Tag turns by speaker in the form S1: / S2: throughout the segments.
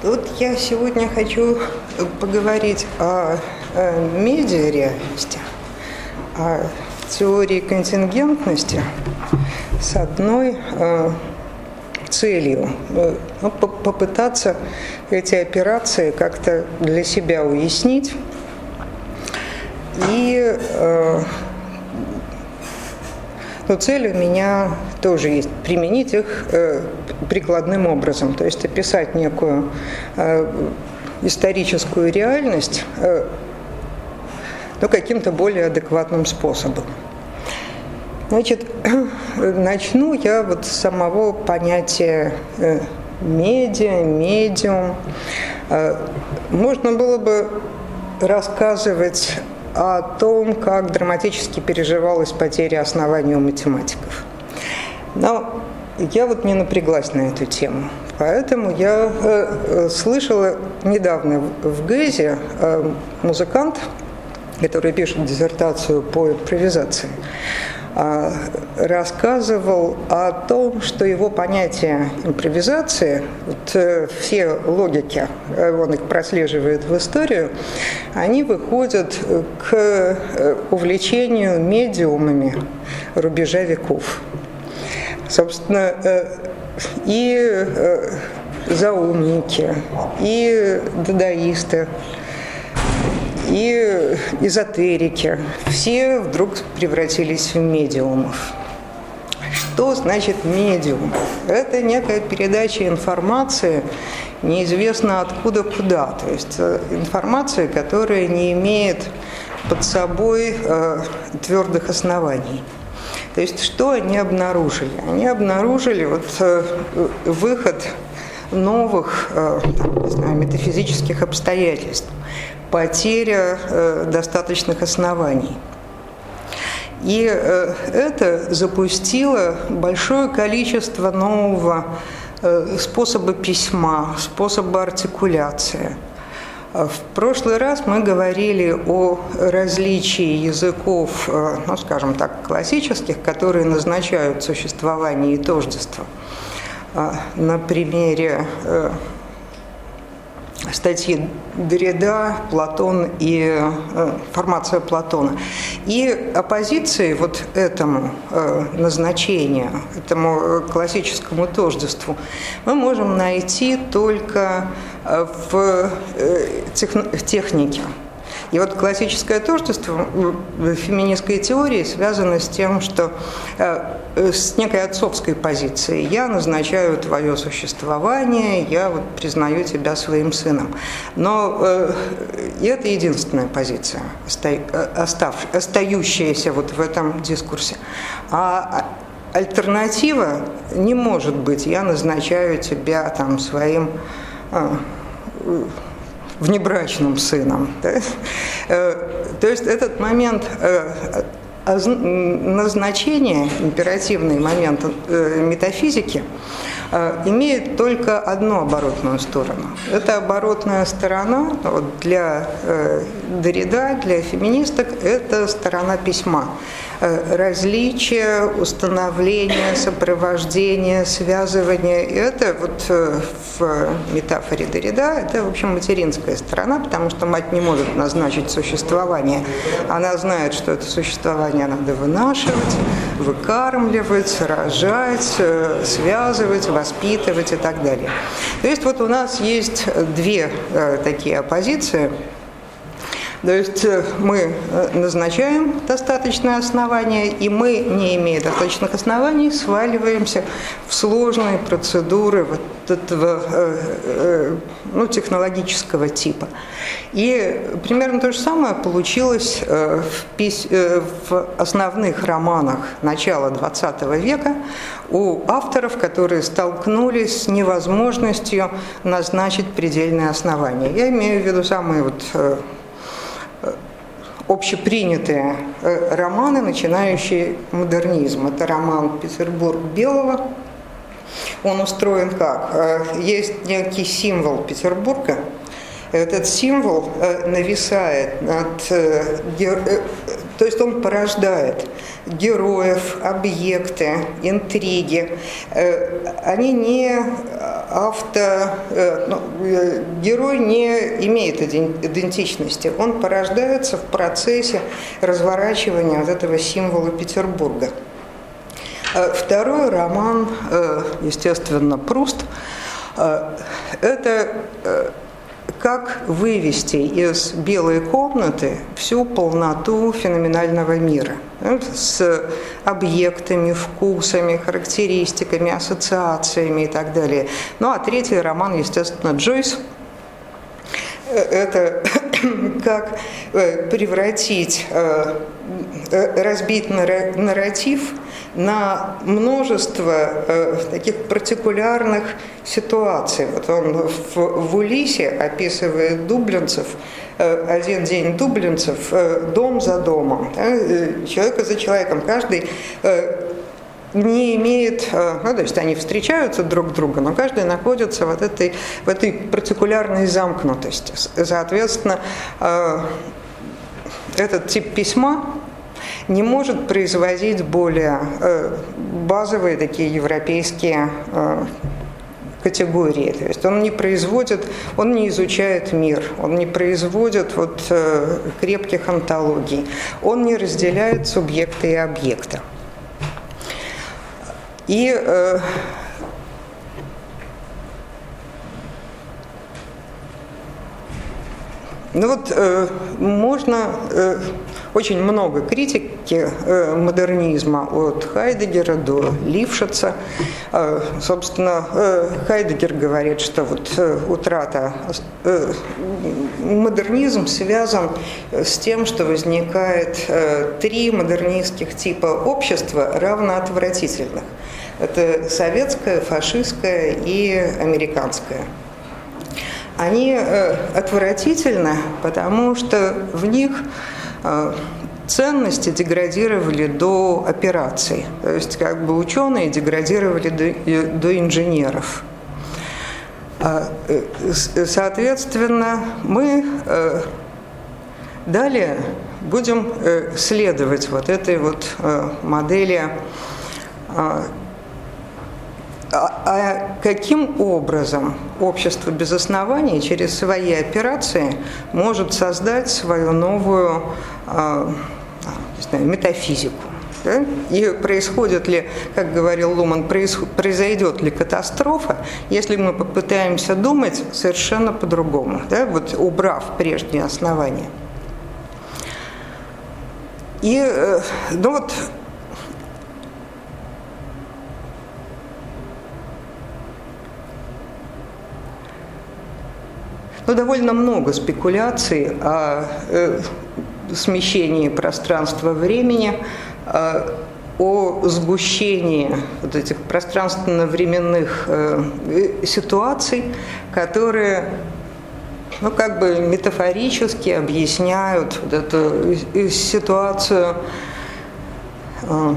S1: Вот я сегодня хочу поговорить о, о медиареальности, о теории контингентности с одной э, целью э, ну, попытаться эти операции как-то для себя уяснить и э, но цель у меня тоже есть применить их э, прикладным образом, то есть описать некую э, историческую реальность э, но каким-то более адекватным способом. Значит, начну я вот с самого понятия э, медиа, медиум. Можно было бы рассказывать о том, как драматически переживалась потеря основания у математиков. Но я вот не напряглась на эту тему. Поэтому я э, слышала недавно в ГЭЗе э, музыкант, который пишет диссертацию по импровизации, э, рассказывал о том, что его понятие импровизации, вот, э, все логики, э, он их прослеживает в историю, они выходят к э, увлечению медиумами рубежа веков. Собственно, э, и э, заумники, и дадаисты, и эзотерики, все вдруг превратились в медиумов. Что значит медиум? Это некая передача информации неизвестно откуда куда. То есть э, информация, которая не имеет под собой твердых оснований. То есть что они обнаружили? Они обнаружили вот э, выход новых э, не знаю, метафизических обстоятельств, потеря э, достаточных оснований. И это запустило большое количество нового способа письма, способа артикуляции – в прошлый раз мы говорили о различии языков, э, ну, скажем так, классических, которые назначают существование и тождество. Э, на примере э, статьи Дреда, Платон и э, формация Платона. И оппозиции вот этому э, назначению, этому э, классическому тождеству мы можем найти только в, в технике. И вот классическое тождество в феминистской теории связано с тем, что э, с некой отцовской позицией я назначаю твое существование, я вот признаю тебя своим сыном. Но э, это единственная позиция, остав, остающаяся вот в этом дискурсе. А альтернатива не может быть, я назначаю тебя там своим э, внебрачным сыном. Э, то есть этот момент э, назначения, императивный момент э, метафизики, имеет только одну оборотную сторону. Эта оборотная сторона для Дорида, для феминисток, это сторона письма. Э, различия, установления, сопровождения, связывания. И это вот э, в метафоре Дорида, это, в общем, материнская сторона, потому что мать не может назначить существование. Она знает, что это существование надо вынашивать, выкармливать, рожать, э, связывать, воспитывать и так далее. То есть вот у нас есть две такие оппозиции – то есть э, мы э, назначаем достаточное основание, и мы, не имея достаточных оснований, сваливаемся в сложные процедуры вот этого э, ну, технологического типа. И примерно то же самое получилось в, в основных романах начала XX века у авторов, которые столкнулись с невозможностью назначить предельное основание. Я имею в виду самые вот общепринятые э, романы, начинающие модернизм. Это роман «Петербург белого». Он устроен как? Э, есть некий символ Петербурга. Этот символ э, нависает над... То есть он порождает героев, объекты, интриги. Они не авто, ну, герой не имеет идентичности, он порождается в процессе разворачивания вот этого символа Петербурга. Второй роман, естественно, Пруст, это как вывести из белой комнаты всю полноту феноменального мира с объектами, вкусами, характеристиками, ассоциациями и так далее. Ну а третий роман, естественно, Джойс. Это как э, превратить, э, э, разбить нарратив на множество э, таких партикулярных ситуаций. Вот он в, в Улисе описывает дублинцев, э, один день дублинцев, э, дом за домом, да, э, человека за человеком. Каждый э, не имеет, э, ну, то есть они встречаются друг друга, но каждый находится вот этой, в этой партикулярной замкнутости. Соответственно, э, этот тип письма не может производить более э, базовые такие европейские э, категории. То есть он не производит, он не изучает мир, он не производит вот э, крепких антологий, он не разделяет субъекта и объекта. И Ну вот э, можно э, очень много критики э, модернизма от Хайдегера до Лившица. Э, собственно, э, Хайдегер говорит, что вот утрата модернизм связан с тем, что возникает три модернистских типа общества равноотвратительных. Это советское, фашистское и американское они отвратительны, потому что в них ценности деградировали до операций. То есть как бы ученые деградировали до, до инженеров. А, э, соответственно, мы далее будем следовать вот этой вот модели а, а каким образом общество без оснований через свои операции может создать свою новую а, не знаю, метафизику? Да? И происходит ли, как говорил Луман, произойдет ли катастрофа, если мы попытаемся думать совершенно по-другому, да? вот убрав прежние основания. И э, ну вот ну, довольно много спекуляций о э, смещении пространства-времени, э, о сгущении вот этих пространственно-временных э, ситуаций, которые ну, как бы метафорически объясняют вот эту ситуацию э,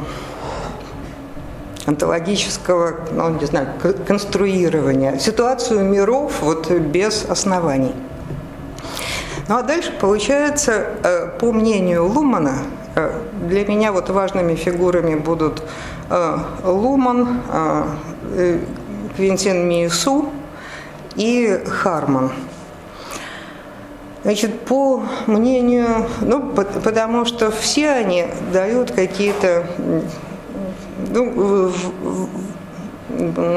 S1: онтологического, ну, не знаю, конструирования, ситуацию миров вот без оснований. Ну а дальше получается, э, по мнению Лумана, э, для меня вот важными фигурами будут э, Луман, Квинтин Миесу и Харман. Значит, по мнению, ну, потому что все они дают какие-то ну,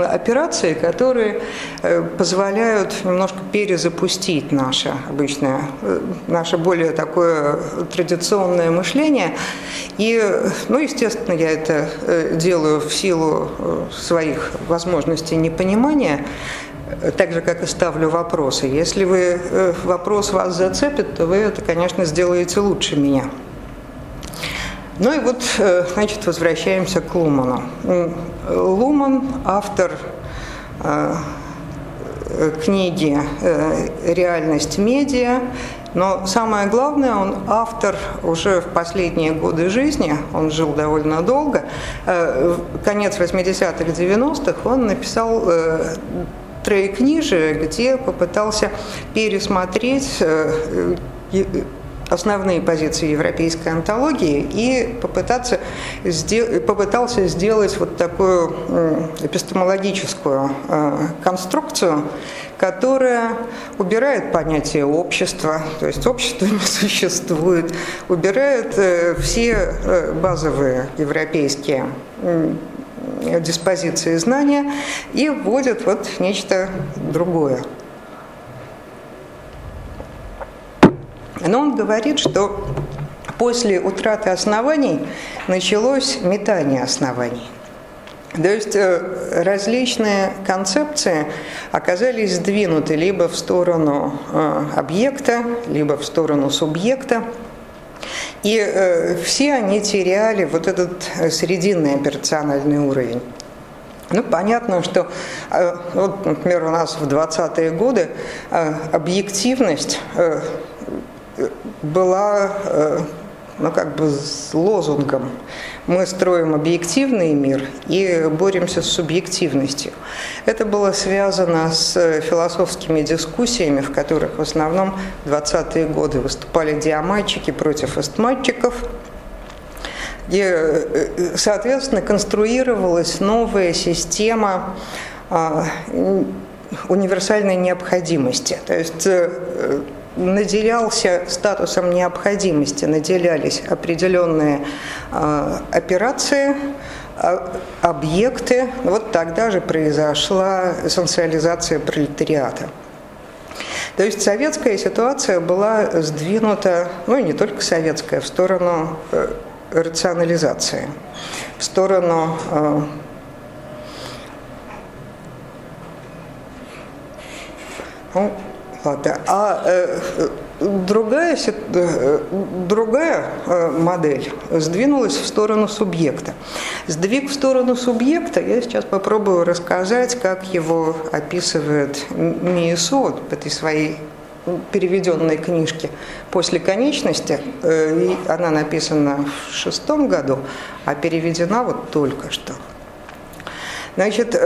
S1: операции, которые э, позволяют немножко перезапустить наше обычное, э, наше более такое традиционное мышление. И, ну, естественно, я это э, делаю в силу своих возможностей непонимания, так же, как и ставлю вопросы. Если вы, вопрос вас зацепит, то вы это, конечно, сделаете лучше меня. Ну и вот, э, значит, возвращаемся к Луману. Луман – автор э, книги э, «Реальность медиа», но самое главное, он автор уже в последние годы жизни, он жил довольно долго, конец 80-х, 90-х, он написал троекнижие, где попытался пересмотреть основные позиции европейской антологии и попытаться, попытался сделать вот такую эпистемологическую конструкцию, которая убирает понятие общества, то есть общество не существует, убирает э, все э, базовые европейские диспозиции знания и вводит вот нечто другое. Но он говорит, что после утраты оснований началось метание оснований. То есть э, различные концепции оказались сдвинуты либо в сторону э, объекта, либо в сторону субъекта. И э, все они теряли вот этот срединный операциональный уровень. Ну, понятно, что, вот, например, у нас в 20-е годы объективность была ну, как бы с лозунгом мы строим объективный мир и боремся с субъективностью. Это было связано с философскими дискуссиями, в которых в основном в 20-е годы выступали диаматчики против эстматчиков, где, э, соответственно, конструировалась новая система а, универсальной необходимости. То есть э, наделялся статусом необходимости, наделялись определенные э, операции, э, объекты. Вот тогда же произошла эссенциализация пролетариата. То есть советская ситуация была сдвинута, ну и не только советская, в сторону э, рационализации, в сторону э, ну, Ладно. А э, другая, э, другая э, модель сдвинулась в сторону субъекта. Сдвиг в сторону субъекта я сейчас попробую рассказать, как его описывает Миесу вот в этой своей переведенной книжке «После конечности». И она написана в шестом году, а переведена вот только что. Значит,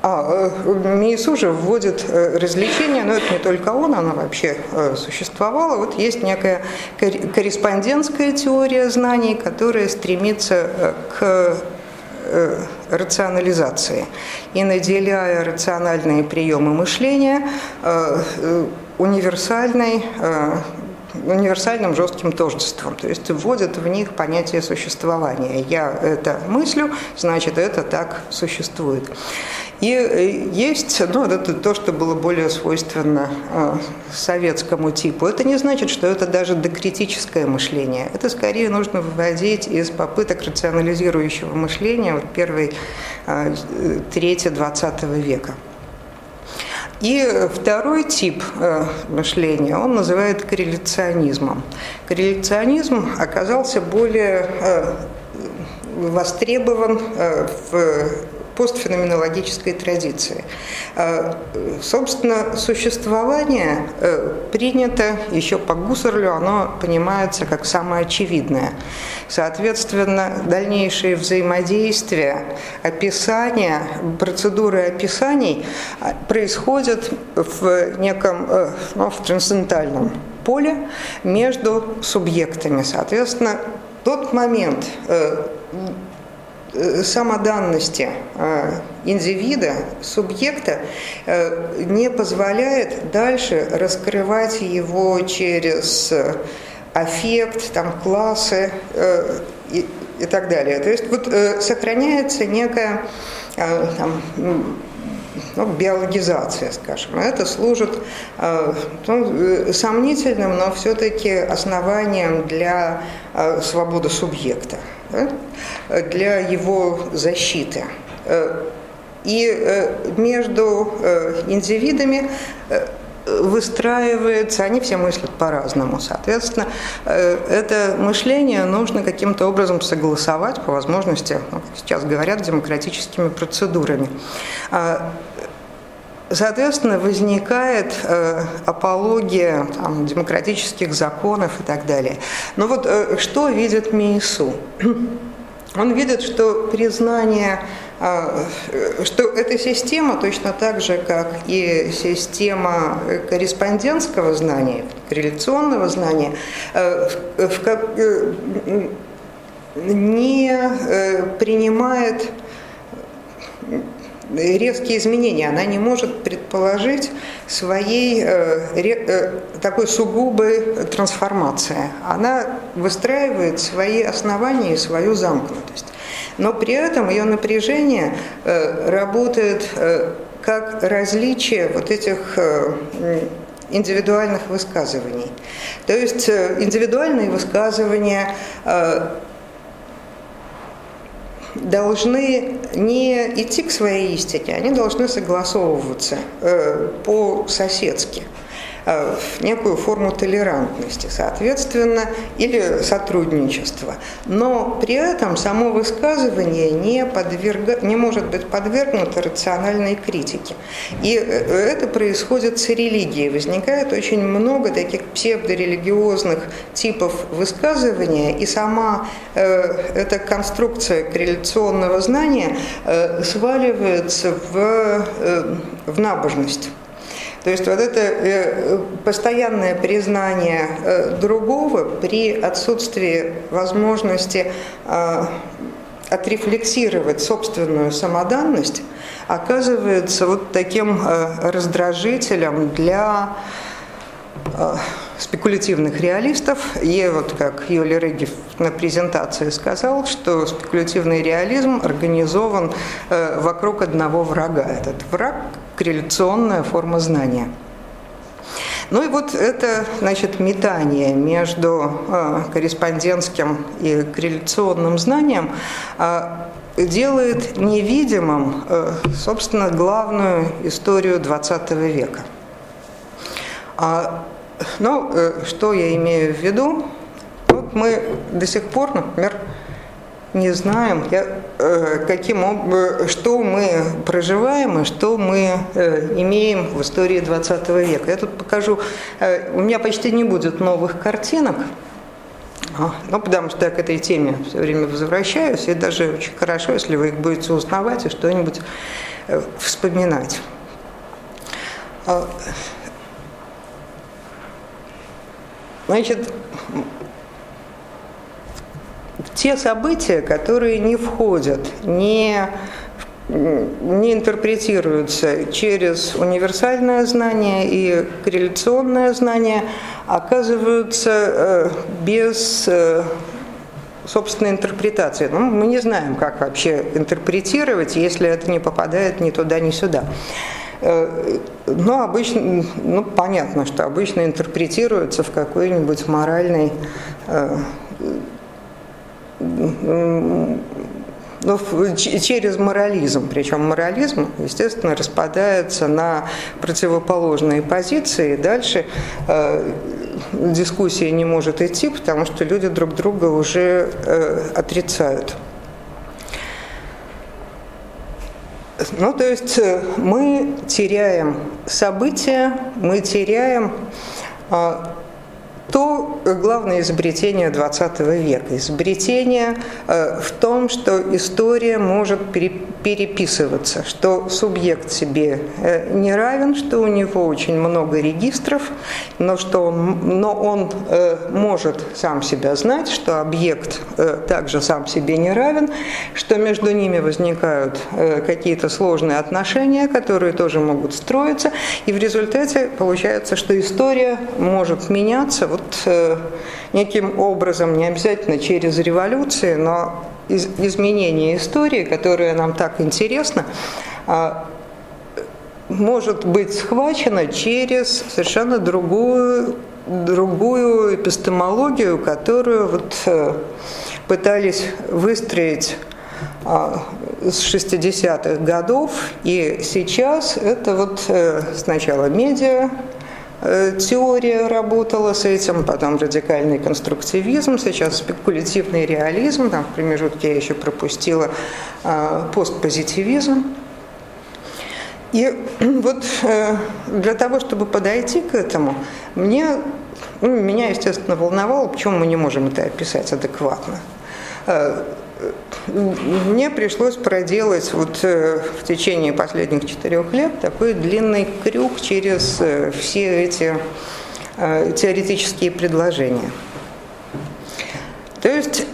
S1: а, э, МИИСУ же вводит э, развлечения, но это не только он, она вообще э, существовала. Вот есть некая корреспондентская теория знаний, которая стремится к рационализации и наделяя рациональные приемы мышления универсальной универсальным жестким тождеством, то есть вводят в них понятие существования. Я это мыслю, значит, это так существует. И э, есть ну, это то, что было более свойственно э, советскому типу. Это не значит, что это даже докритическое мышление. Это скорее нужно выводить из попыток рационализирующего мышления вот первой э, трети XX века. И второй тип мышления он называет корреляционизмом. Корреляционизм оказался более востребован в постфеноменологической традиции. А, собственно, существование э, принято еще по Гуссерлю, оно понимается как самое очевидное. Соответственно, дальнейшее взаимодействие, описание, процедуры описаний а, происходят в неком, э, ну, в трансцендентальном поле между субъектами. Соответственно, тот момент, Э, самоданности э, индивида, субъекта э, не позволяет дальше раскрывать его через аффект, там, классы и, и так далее. То есть вот сохраняется некая там, ну, биологизация, скажем. Это служит ну, сомнительным, но все-таки основанием для свободы субъекта да, для его защиты. Э, и э, между э, индивидами выстраивается, они все мыслят по-разному. Соответственно, это мышление нужно каким-то образом согласовать, по возможности, ну, как сейчас говорят, демократическими процедурами. Соответственно, возникает э, апология там, демократических законов и так далее. Но вот э, что видит МИИСУ? Он видит, что признание а, что эта система точно так же, как и система корреспондентского знания, корреляционного знания, э, в, как, э, не э, принимает резкие изменения. Она не может предположить своей такой сугубой трансформации. Она выстраивает свои основания и свою замкнутость но при этом ее напряжение э, работает э, как различие вот этих э, индивидуальных высказываний. То есть индивидуальные высказывания должны не идти к своей истине, они должны согласовываться по-соседски. Э, в некую форму толерантности, соответственно, или сотрудничества. Но при этом само высказывание не, подверга... не может быть подвергнуто рациональной критике. И э, это происходит с религией. Возникает очень много таких псевдорелигиозных типов высказывания, и сама э, эта конструкция корреляционного знания э, сваливается в, э, в набожность. То есть вот это э, постоянное признание э, другого при отсутствии возможности э, отрефлексировать собственную самоданность оказывается вот таким раздражителем для спекулятивных реалистов. И вот как Юлия Рыгев на презентации сказал, что спекулятивный реализм организован вокруг одного врага. Этот враг корреляционная форма знания. Ну и вот это, значит, метание между э, корреспондентским и корреляционным знанием э, делает невидимым, э, собственно, главную историю XX века. А, ну, э, что я имею в виду? Вот мы до сих пор, например, не знаем, я, э, каким, что мы проживаем и что мы э, имеем в истории 20 века. Я тут покажу, э, у меня почти не будет новых картинок, а, ну, потому что я к этой теме все время возвращаюсь, и даже очень хорошо, если вы их будете узнавать и что-нибудь вспоминать. А, значит, те события, которые не входят, не, не интерпретируются через универсальное знание и корреляционное знание, оказываются э, без э, собственной интерпретации. Ну, мы не знаем, как вообще интерпретировать, если это не попадает ни туда, ни сюда. Э, но обычно, ну, понятно, что обычно интерпретируется в какой-нибудь моральной ну, через морализм. Причем морализм, естественно, распадается на противоположные позиции. И дальше э, дискуссия не может идти, потому что люди друг друга уже э, отрицают. Ну, то есть э, мы теряем события, мы теряем э, то главное изобретение XX века. Изобретение э, в том, что история может переписываться, что субъект себе э, не равен, что у него очень много регистров, но, что он, но он э, может сам себя знать, что объект также сам себе не равен, что между ними возникают какие-то сложные отношения, которые тоже могут строиться, и в результате получается, что история может меняться вот э, неким образом, не обязательно через революции, но из, изменение истории, которое нам так интересно, э, может быть схвачено через совершенно другую, другую эпистемологию, которую вот, э, пытались выстроить а, с 60-х годов, и сейчас это вот э, сначала медиа, теория работала с этим, потом радикальный конструктивизм, сейчас спекулятивный реализм, там в промежутке я еще пропустила э, постпозитивизм. И вот э, для того, чтобы подойти к этому, мне, ну, меня, естественно, волновало, почему мы не можем это описать адекватно. Мне пришлось проделать вот в течение последних четырех лет такой длинный крюк через все эти теоретические предложения. То есть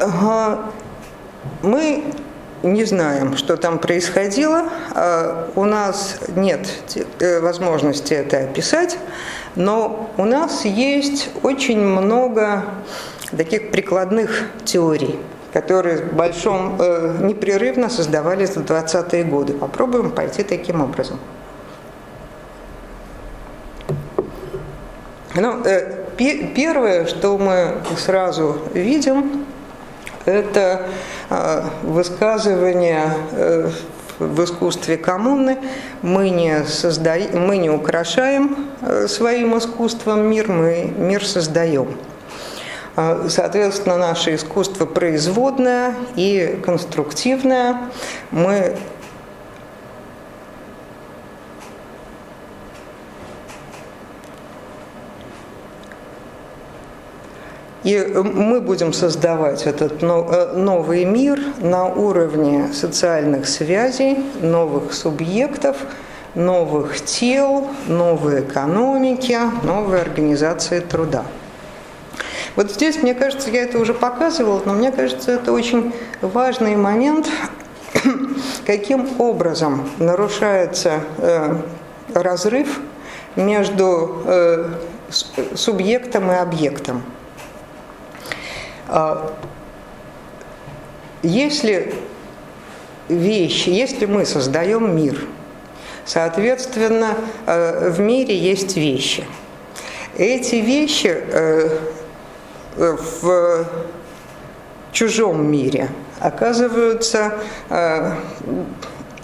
S1: мы не знаем, что там происходило. А, у нас нет э, возможности это описать, но у нас есть очень много таких прикладных теорий, которые в большом, э, непрерывно создавались в 20-е годы. Попробуем пойти таким образом. Ну, э, первое, что мы сразу видим, это а, высказывание э, в искусстве коммуны. Мы не, создаем, мы не украшаем э, своим искусством мир, мы мир создаем. А, соответственно, наше искусство производное и конструктивное. Мы И мы будем создавать этот э, новый мир на уровне социальных связей, новых субъектов, новых тел, новой экономики, новой организации труда. Вот здесь, мне кажется, я это уже показывала, но мне кажется, это очень важный момент, каким образом нарушается э, разрыв между э, субъектом и объектом. А, если вещи, если мы создаем мир, соответственно, э, в мире есть вещи. Эти вещи э, в чужом мире оказываются э,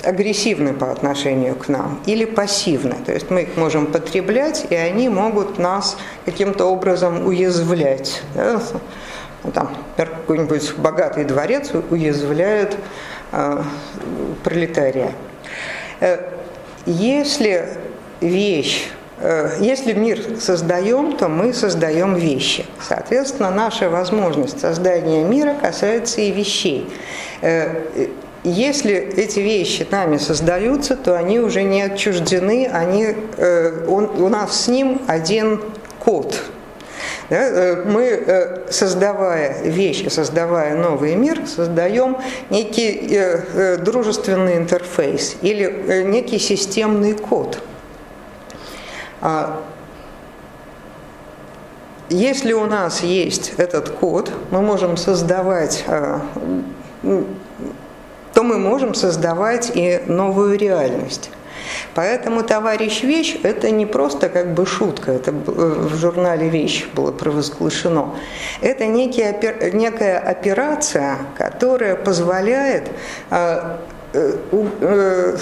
S1: агрессивны по отношению к нам или пассивны. То есть мы их можем потреблять, и они могут нас каким-то образом уязвлять. Да? Ну, там, например, какой-нибудь богатый дворец уязвляет э, пролетария. Э, если вещь, э, если мир создаем, то мы создаем вещи. Соответственно, наша возможность создания мира касается и вещей. Э, если эти вещи нами создаются, то они уже не отчуждены, они, э, он, у нас с ним один код, да? Э, мы, э, создавая вещи, создавая новый мир, создаем некий э, дружественный интерфейс или некий системный код. А если у нас есть этот код, мы можем создавать, то мы можем создавать и новую реальность. Поэтому «Товарищ Вещь» – это не просто как бы шутка, это в журнале «Вещь» было провозглашено. Это некий, некая операция, которая позволяет а, э, э,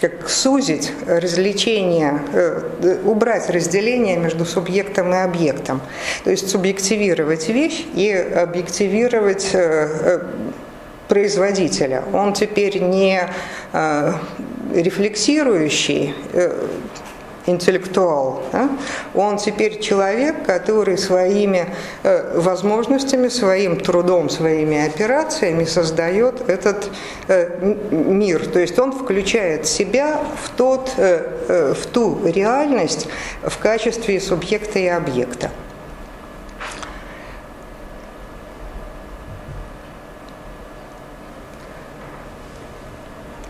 S1: как сузить развлечение, э, убрать разделение между субъектом и объектом. То есть субъективировать вещь и объективировать производителя. Он теперь не рефлексирующий э, интеллектуал, да? он теперь человек, который своими э, возможностями, своим трудом, своими операциями создает этот э, мир. То есть он включает себя в, тот, э, э, в ту реальность в качестве субъекта и объекта.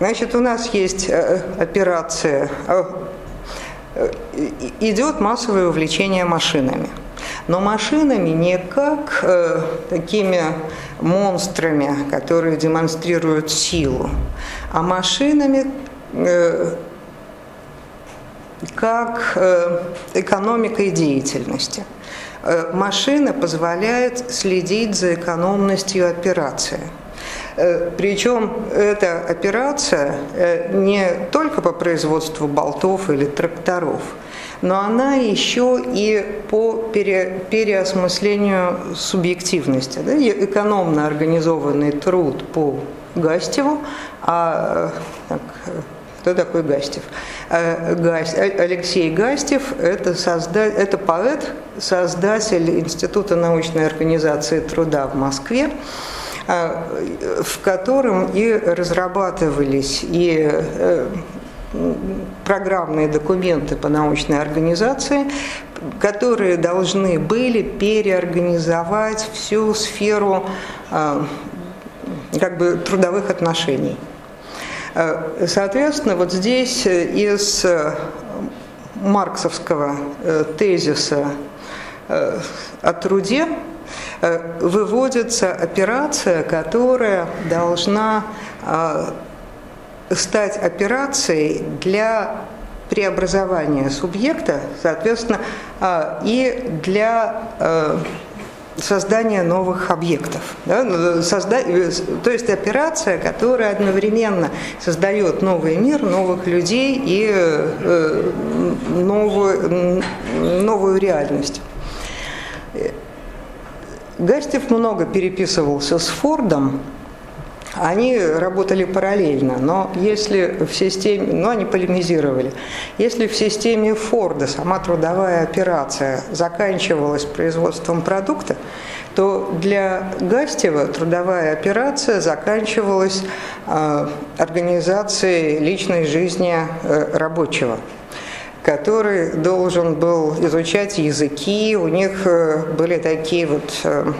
S1: Значит, у нас есть э, операция, э, идет массовое увлечение машинами. Но машинами не как э, такими монстрами, которые демонстрируют силу, а машинами э, как э, экономикой деятельности. Э, машина позволяет следить за экономностью операции – Э, Причем эта операция э, не только по производству болтов или тракторов, но она еще и по пере, переосмыслению субъективности. Да? Экономно организованный труд по Гастеву, а так, кто такой Гастев? Э, Алексей Гастев – это, созда... это поэт, создатель Института научной организации труда в Москве, в котором и разрабатывались и программные документы по научной организации, которые должны были переорганизовать всю сферу как бы трудовых отношений. Соответственно, вот здесь из марксовского тезиса о труде выводится операция, которая должна стать операцией для преобразования субъекта, соответственно, а, и для э, создания новых объектов. Ну. То есть операция, которая одновременно создает новый мир, новых людей и э, новую, новую реальность. Гастев много переписывался с Фордом, они работали параллельно, но если в системе, ну они полемизировали, если в системе Форда сама трудовая операция заканчивалась производством продукта, то для Гастева трудовая операция заканчивалась э, организацией личной жизни э, рабочего который должен был изучать языки, у них э, были такие вот э,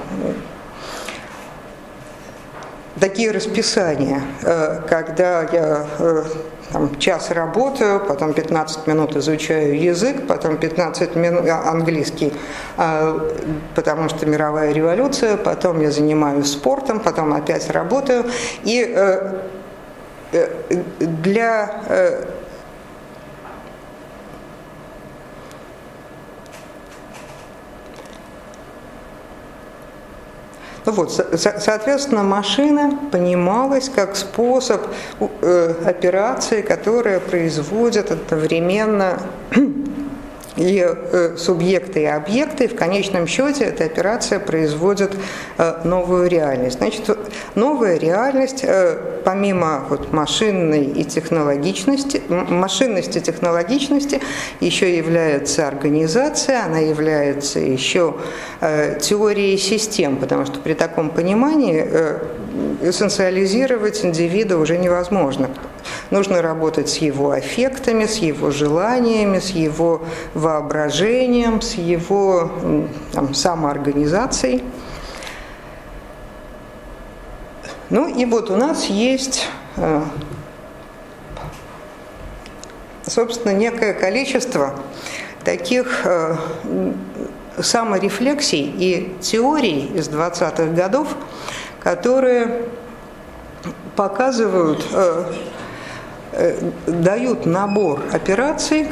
S1: такие расписания, э, когда я там, час работаю, потом 15 минут изучаю язык, потом 15 минут английский, а, потому что мировая революция, потом я занимаюсь спортом, потом опять работаю. И для Вот, соответственно, машина понималась как способ э, операции, которая производит одновременно и э, субъекты, и объекты, и в конечном счете эта операция производит э, новую реальность. Значит, новая реальность, э, помимо вот, машинной и технологичности, машинности технологичности, еще является организация, она является еще теорией систем, потому что при таком понимании эссенциализировать индивида уже невозможно. Нужно работать с его аффектами, с его желаниями, с его воображением, с его там, самоорганизацией. Ну и вот у нас есть, э, собственно, некое количество таких э, саморефлексий и теорий из 20-х годов, которые показывают э, дают набор операций,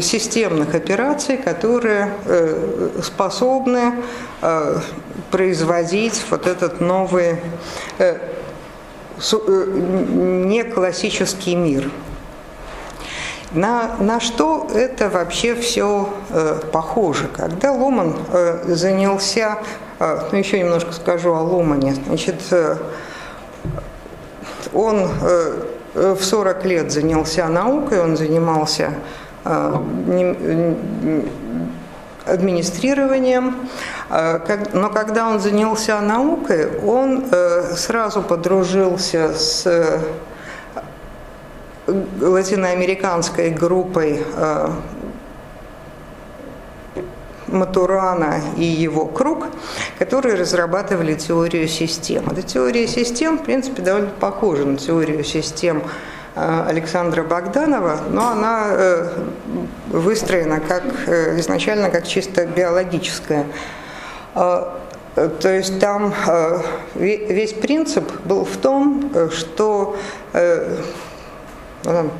S1: системных операций, которые э, способны э, производить вот этот новый неклассический мир. На, на что это вообще все э, похоже? Когда Ломан э, занялся, э, ну еще немножко скажу о Ломане, значит, э, он э, в 40 лет занялся наукой, он занимался э, администрированием, э, но когда он занялся наукой, он э, сразу подружился с латиноамериканской группой Матурана и его круг, которые разрабатывали теорию систем. Эта теория систем, в принципе, довольно похожа на теорию систем э, Александра Богданова, но она э, выстроена как, э, изначально как чисто биологическая. То есть там весь принцип был в том, что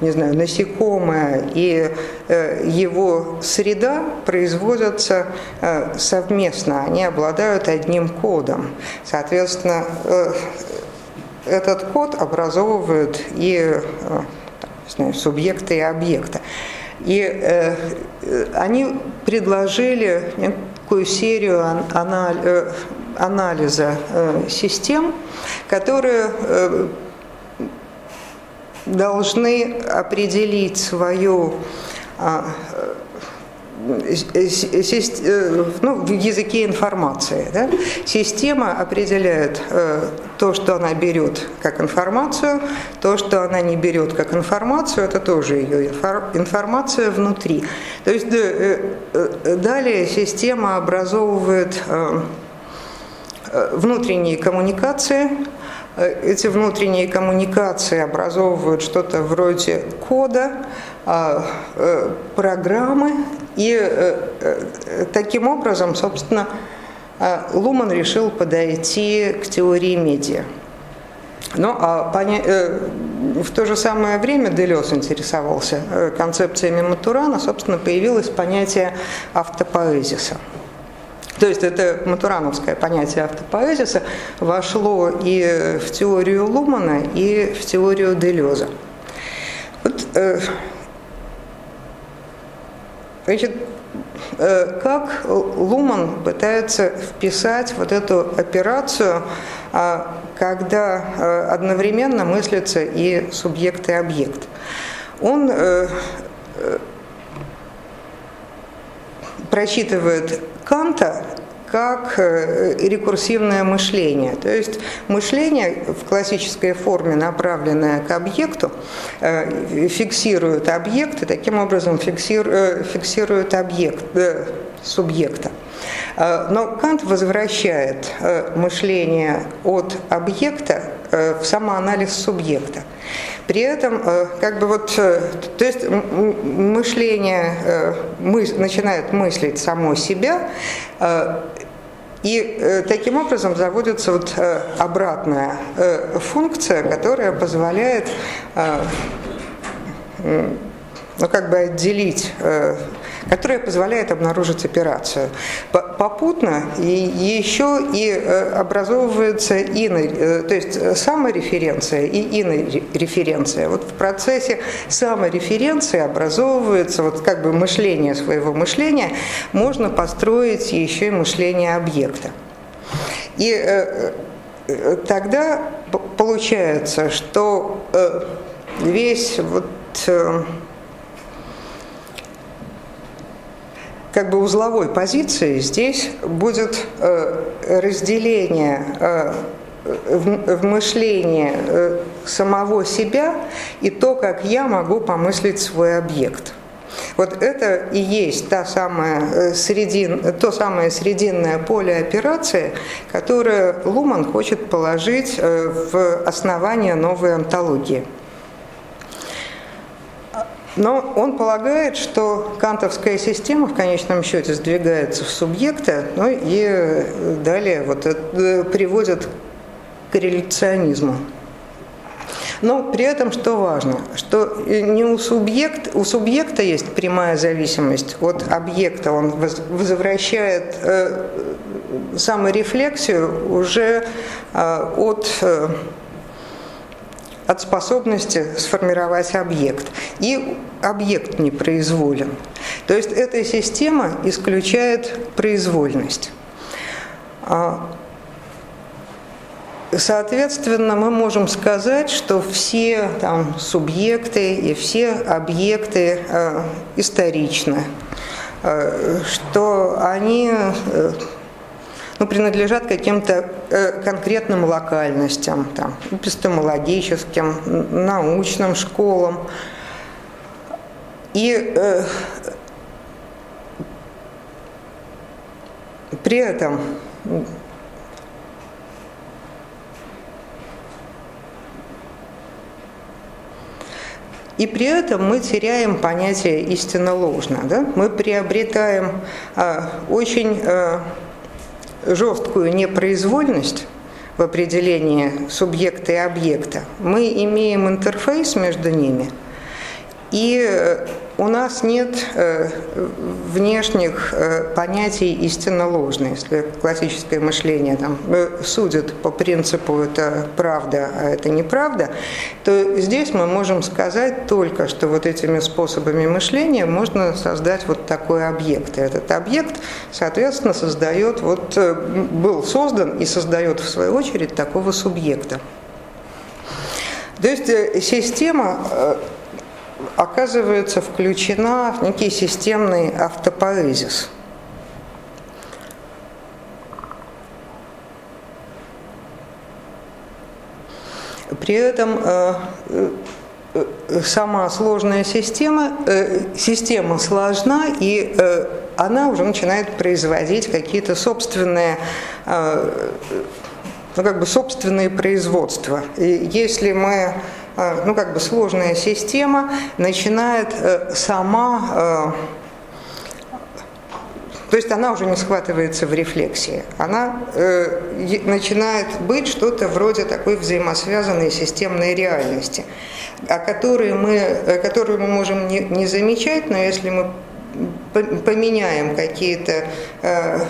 S1: не знаю, насекомое и э, его среда производятся э, совместно, они обладают одним кодом. Соответственно, э, этот код образовывают и знаю, субъекты и объекты. И они предложили некую серию анал, анализа систем, которые должны определить свою а, ну, в языке информации. Да? Система определяет то, что она берет как информацию, то, что она не берет как информацию, это тоже ее информация внутри. То есть далее система образовывает внутренние коммуникации, эти внутренние коммуникации образовывают что-то вроде кода, а, э, программы, и э, э, таким образом, собственно, Луман решил подойти к теории медиа. Но ну, а поня... в то же самое время Делес интересовался концепциями Матурана, собственно, появилось понятие автопоэзиса. То есть это матурановское понятие автопоэзиса вошло и в теорию Лумана, и в теорию Делеза. Вот, э, значит, э, как Луман пытается вписать вот эту операцию, э, когда э, одновременно мыслится и субъект, и объект. Он просчитывает Канта как э, рекурсивное мышление. То есть мышление в классической форме, направленное к объекту, э, фиксирует объект и таким образом э, фиксирует объект, субъекта. Но Кант возвращает мышление от объекта в самоанализ субъекта. При этом, э, как бы вот, э, то есть мышление э, мы, начинает мыслить само себя, и таким образом заводится вот обратная функция, которая позволяет ну, как бы отделить которая позволяет обнаружить операцию. Попутно и еще и э, образовывается иной, э, то есть самореференция и иной референция. Вот в процессе самореференции образовывается вот как бы мышление своего мышления, можно построить еще и мышление объекта. И э, тогда получается, что весь вот как бы узловой позиции здесь будет э, разделение э, в мышлении э, самого себя и то, как я могу помыслить свой объект. Вот это и есть та самая средин, то самое срединное поле операции, которое Луман хочет положить в основание новой антологии. Но он полагает, что кантовская система в конечном счете сдвигается в субъекта, ну и далее вот это приводит к корреляционизму. Но при этом что важно, что не у, субъект, у субъекта есть прямая зависимость от объекта, он возвращает э, саморефлексию уже э, от э, от способности сформировать объект. И объект не произволен. То есть эта система исключает произвольность. А, соответственно, мы можем сказать, что все там, субъекты и все объекты э, историчны, э, что они э, ну, принадлежат каким-то э, конкретным локальностям, там, эпистемологическим, научным школам. И э, при этом И при этом мы теряем понятие истинно ложно. Да? Мы приобретаем э, очень э, жесткую непроизвольность в определении субъекта и объекта, мы имеем интерфейс между ними, и э, у нас нет э, внешних э, понятий истинно ложно. Если классическое мышление там, судит по принципу это правда, а это неправда, то здесь мы можем сказать только, что вот этими способами мышления можно создать вот такой объект. И этот объект, соответственно, создает, вот был создан и создает в свою очередь такого субъекта. То есть система оказывается включена в некий системный автопоэзис. При этом э, э, сама сложная система, э, система сложна, и она уже начинает производить какие-то собственные ну, как бы собственные производства. И если мы ну, как бы сложная система начинает сама то есть она уже не схватывается в рефлексии. Она э, начинает быть что-то вроде такой взаимосвязанной системной реальности, о которой мы, которую мы можем не, не замечать, но если мы поменяем какие-то э,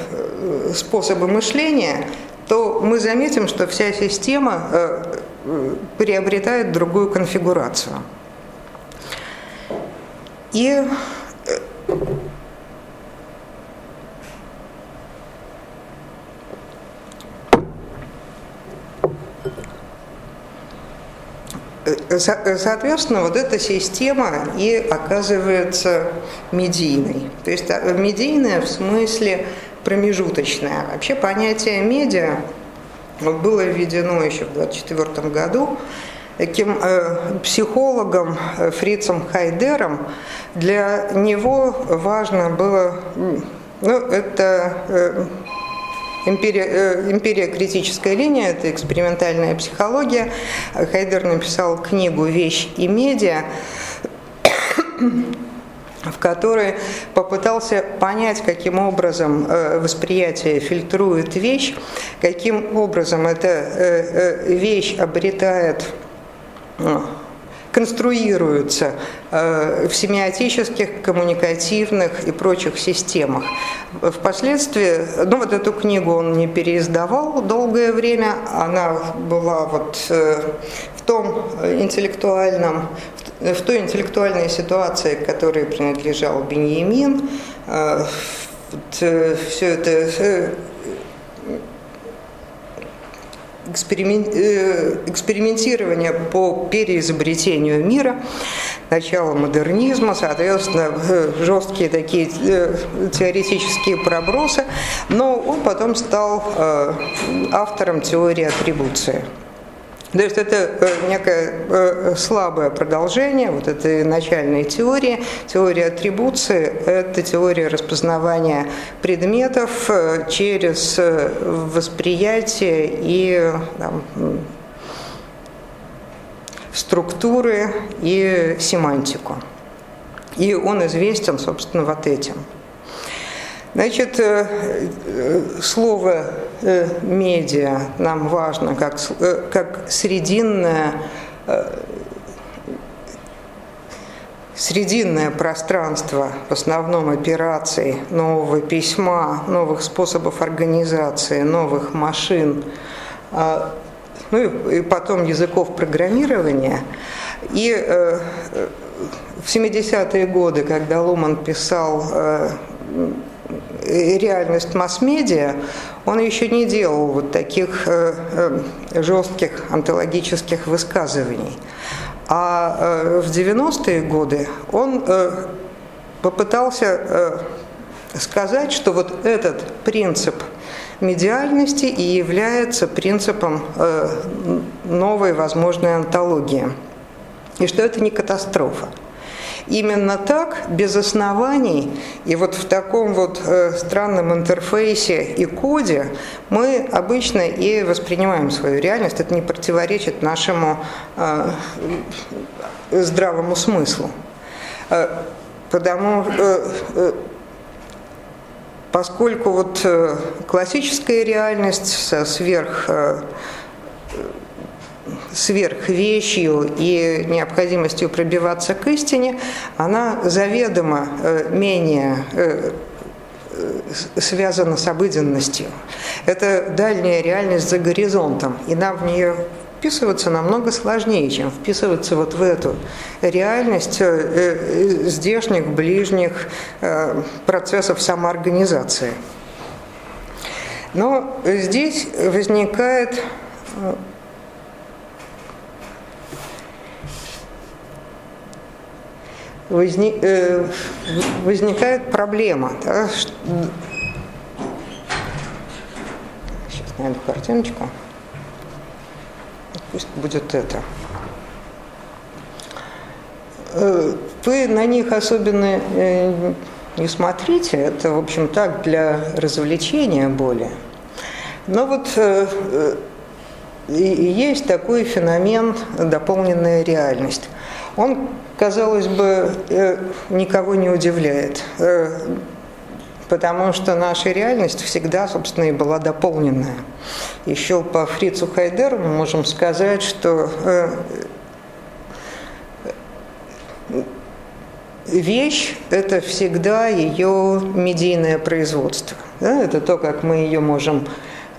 S1: способы мышления, то мы заметим, что вся система э, приобретает другую конфигурацию. И э, Соответственно, вот эта система и оказывается медийной. То есть медийная в смысле промежуточная. Вообще понятие медиа было введено еще в 1924 году таким э, психологом э, Фрицем Хайдером. Для него важно было, ну, это э, Империя, империя критическая линия – это экспериментальная психология. Хайдер написал книгу «Вещь и медиа», в которой попытался понять, каким образом э, восприятие фильтрует вещь, каким образом эта э, вещь обретает конструируются э, в семиотических, коммуникативных и прочих системах. Впоследствии, ну вот эту книгу он не переиздавал долгое время, она была вот э, в том интеллектуальном, в той интеллектуальной ситуации, к которой принадлежал Беньямин, э, все это Э, экспериментирование по переизобретению мира, начало модернизма, соответственно, э, жесткие такие э, теоретические пробросы, но он потом стал автором теории атрибуции. То есть это э, некое э, слабое продолжение вот этой начальной теории. Теория атрибуции – это теория распознавания предметов э, через восприятие и там, структуры и семантику. И он известен, собственно, вот этим – Значит, э, э, слово э, медиа нам важно как, как срединное, срединное пространство в основном операций нового письма, новых способов организации, новых машин, ну и потом языков программирования. И в 70-е годы, когда Луман писал реальность масс-медиа, он еще не делал вот таких э, э, жестких онтологических высказываний. А э, в 90-е годы он попытался сказать, что вот этот принцип медиальности и является принципом новой возможной антологии. И что это не катастрофа. Именно так, без оснований и вот в таком вот э, странном интерфейсе и коде мы обычно и воспринимаем свою реальность. Это не противоречит нашему э, здравому смыслу. Э, потому поскольку вот классическая реальность со сверх сверхвещью и необходимостью пробиваться к истине, она заведомо э, менее э, связана с обыденностью. Это дальняя реальность за горизонтом, и нам в нее вписываться намного сложнее, чем вписываться вот в эту реальность э, здешних, ближних процессов самоорганизации. Но здесь возникает возник, э, возникает проблема. Да, что... Сейчас найду картиночку. Пусть будет это. Э, вы на них особенно э, не смотрите, это, в общем, так для развлечения более. Но вот э, есть такой феномен дополненная реальность. Он, казалось бы, никого не удивляет, потому что наша реальность всегда, собственно, и была дополненная. Еще по Фрицу Хайдеру мы можем сказать, что вещь – это всегда ее медийное производство. Это то, как мы ее можем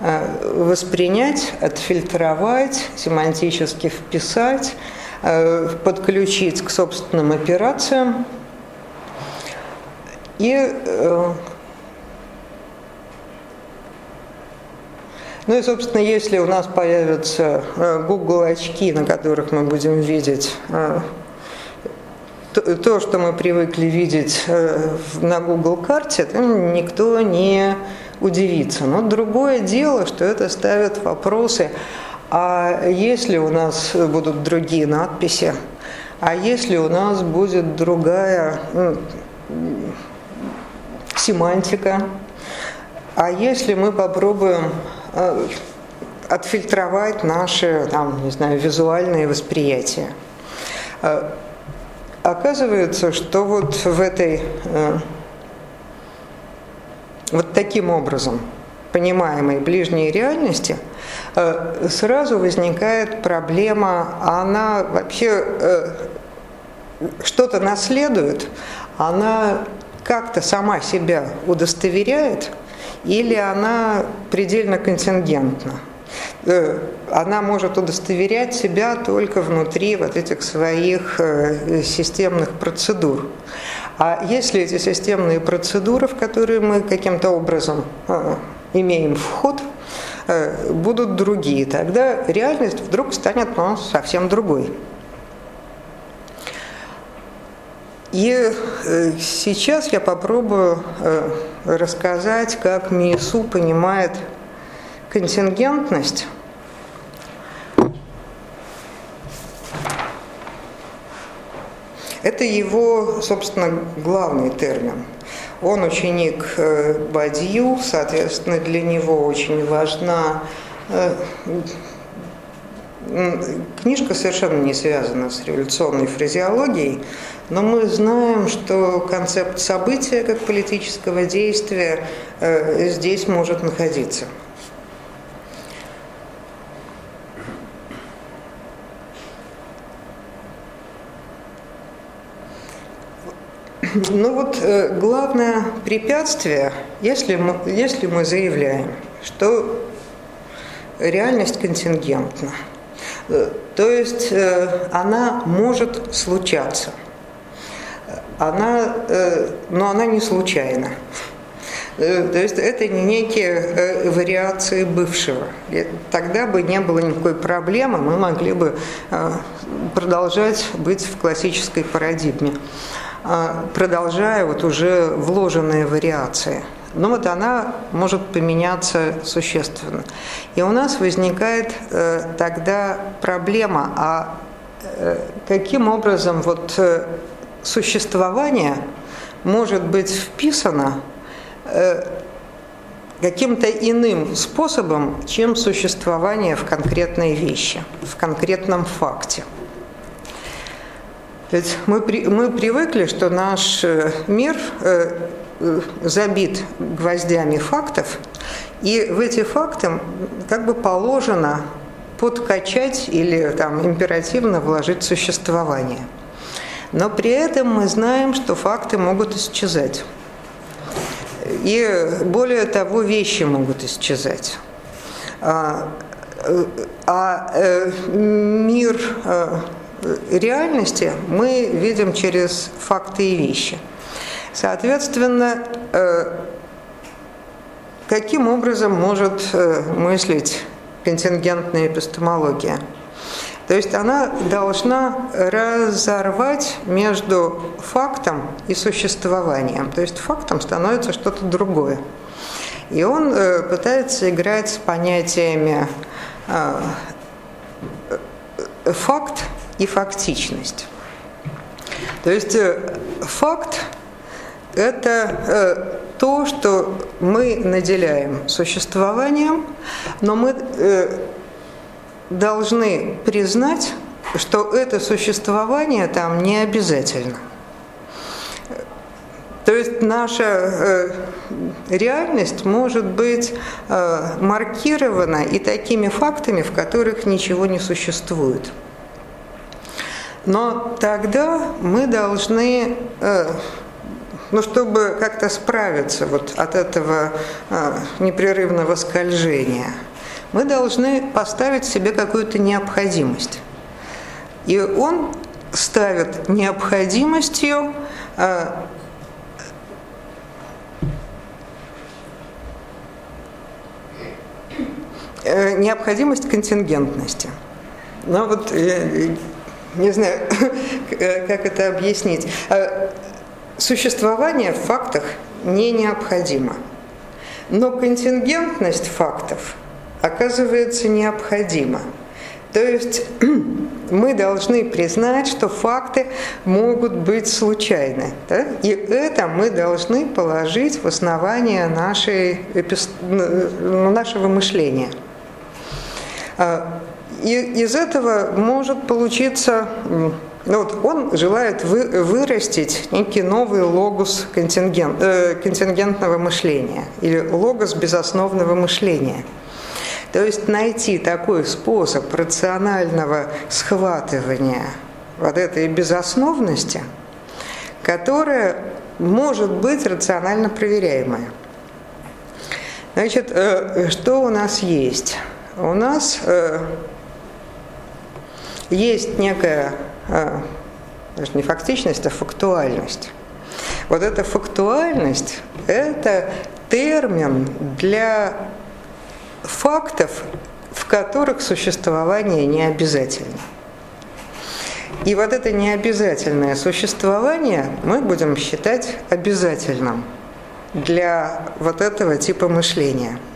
S1: э, воспринять, отфильтровать, семантически вписать, э, подключить к собственным операциям. И э, Ну и, собственно, если у нас появятся Google очки, на которых мы будем видеть то, что мы привыкли видеть э, на Google карте, никто не удивится. Но другое дело, что это ставит вопросы, а если у нас будут другие надписи, а если у нас будет другая ну, семантика, а если мы попробуем э, отфильтровать наши, там, не знаю, визуальные восприятия. Э, Оказывается, что вот в этой, э, вот таким образом понимаемой ближней реальности э, сразу возникает проблема, она вообще э, что-то наследует, она как-то сама себя удостоверяет или она предельно контингентна. Э, она может удостоверять себя только внутри вот этих своих системных процедур. А если эти системные процедуры, в которые мы каким-то образом э, имеем вход, будут другие, тогда реальность вдруг станет ну, совсем другой. И сейчас я попробую рассказать, как МИСУ понимает контингентность Это его, собственно, главный термин. Он ученик э, Бадью, соответственно, для него очень важна э, Книжка совершенно не связана с революционной фразеологией, но мы знаем, что концепт события как политического действия э, здесь может находиться. Ну вот э, главное препятствие, если мы, если мы заявляем, что реальность контингентна, э, то есть э, она может случаться, она, но она не случайна. То есть это не некие вариации бывшего. Тогда бы не было никакой проблемы, мы могли бы продолжать быть в классической парадигме. А, продолжая вот уже вложенные вариации. Но вот она может поменяться существенно. И у нас возникает э, тогда проблема, а э, каким образом вот э, существование может быть вписано каким-то иным способом, чем существование в конкретной вещи, в конкретном факте. Ведь мы, мы привыкли, что наш э, мир э, э, забит гвоздями фактов, и в эти факты как бы положено подкачать или там императивно вложить существование. Но при этом мы знаем, что факты могут исчезать. И более того, вещи могут исчезать. А, а мир реальности мы видим через факты и вещи. Соответственно, э, каким образом может э, мыслить контингентная эпистемология? То есть она должна разорвать между фактом и существованием. То есть фактом становится что-то другое. И он э, пытается играть с понятиями э, факт и фактичность. То есть э, факт – это то, что мы наделяем существованием, но мы должны признать, что это существование там не обязательно. То есть наша э, реальность может быть э, маркирована и такими фактами, в которых ничего не существует. Но тогда мы должны, э, ну, чтобы как-то справиться вот от этого э, непрерывного скольжения, мы должны поставить себе какую-то необходимость. И он ставит необходимостью э, необходимость контингентности. Ну вот, не знаю, как это объяснить. Э, существование в фактах не необходимо. Но контингентность фактов оказывается необходима. То есть мы должны признать, что факты могут быть случайны. Да? И это мы должны положить в основание нашей, нашего мышления. И из этого может получиться, ну вот он желает вы, вырастить некий новый логос контингент, э, контингентного мышления или логос безосновного мышления. То есть найти такой способ рационального схватывания вот этой безосновности, которая может быть рационально проверяемая. Значит, э, что у нас есть? у нас э, есть некая, э, даже не фактичность, а фактуальность. Вот эта фактуальность – это термин для фактов, в которых существование не обязательно. И вот это необязательное существование мы будем считать обязательным для вот этого типа мышления –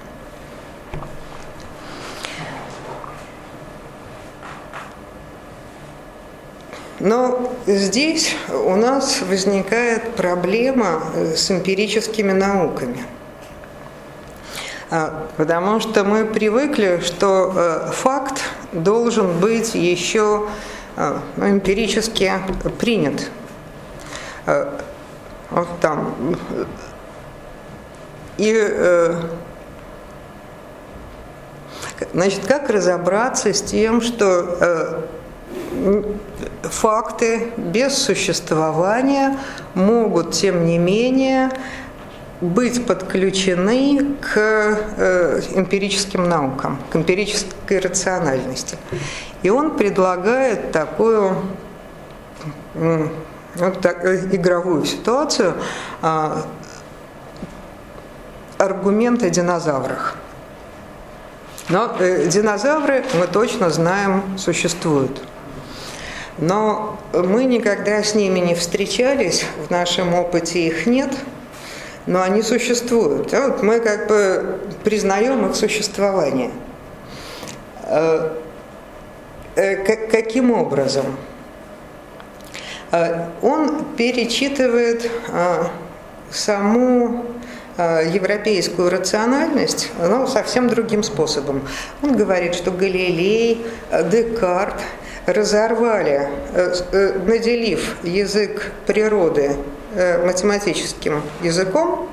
S1: Но здесь у нас возникает проблема э, с эмпирическими науками. А, потому что мы привыкли, что э, факт должен быть еще э, ну, эмпирически принят. Вот там. И значит, как разобраться с тем, что факты без существования могут, тем не менее, быть подключены к э, эмпирическим наукам, к эмпирической рациональности. И он предлагает такую вот так, игровую ситуацию а, аргумент о динозаврах. Но э, динозавры, мы точно знаем, существуют. Но мы никогда с ними не встречались, в нашем опыте их нет, но они существуют. Вот мы как бы признаем их существование. Э, э, каким образом? Э, он перечитывает саму европейскую рациональность ну, совсем другим способом. Он говорит, что Галилей, Декарт – разорвали, э, э, наделив язык природы э, математическим языком,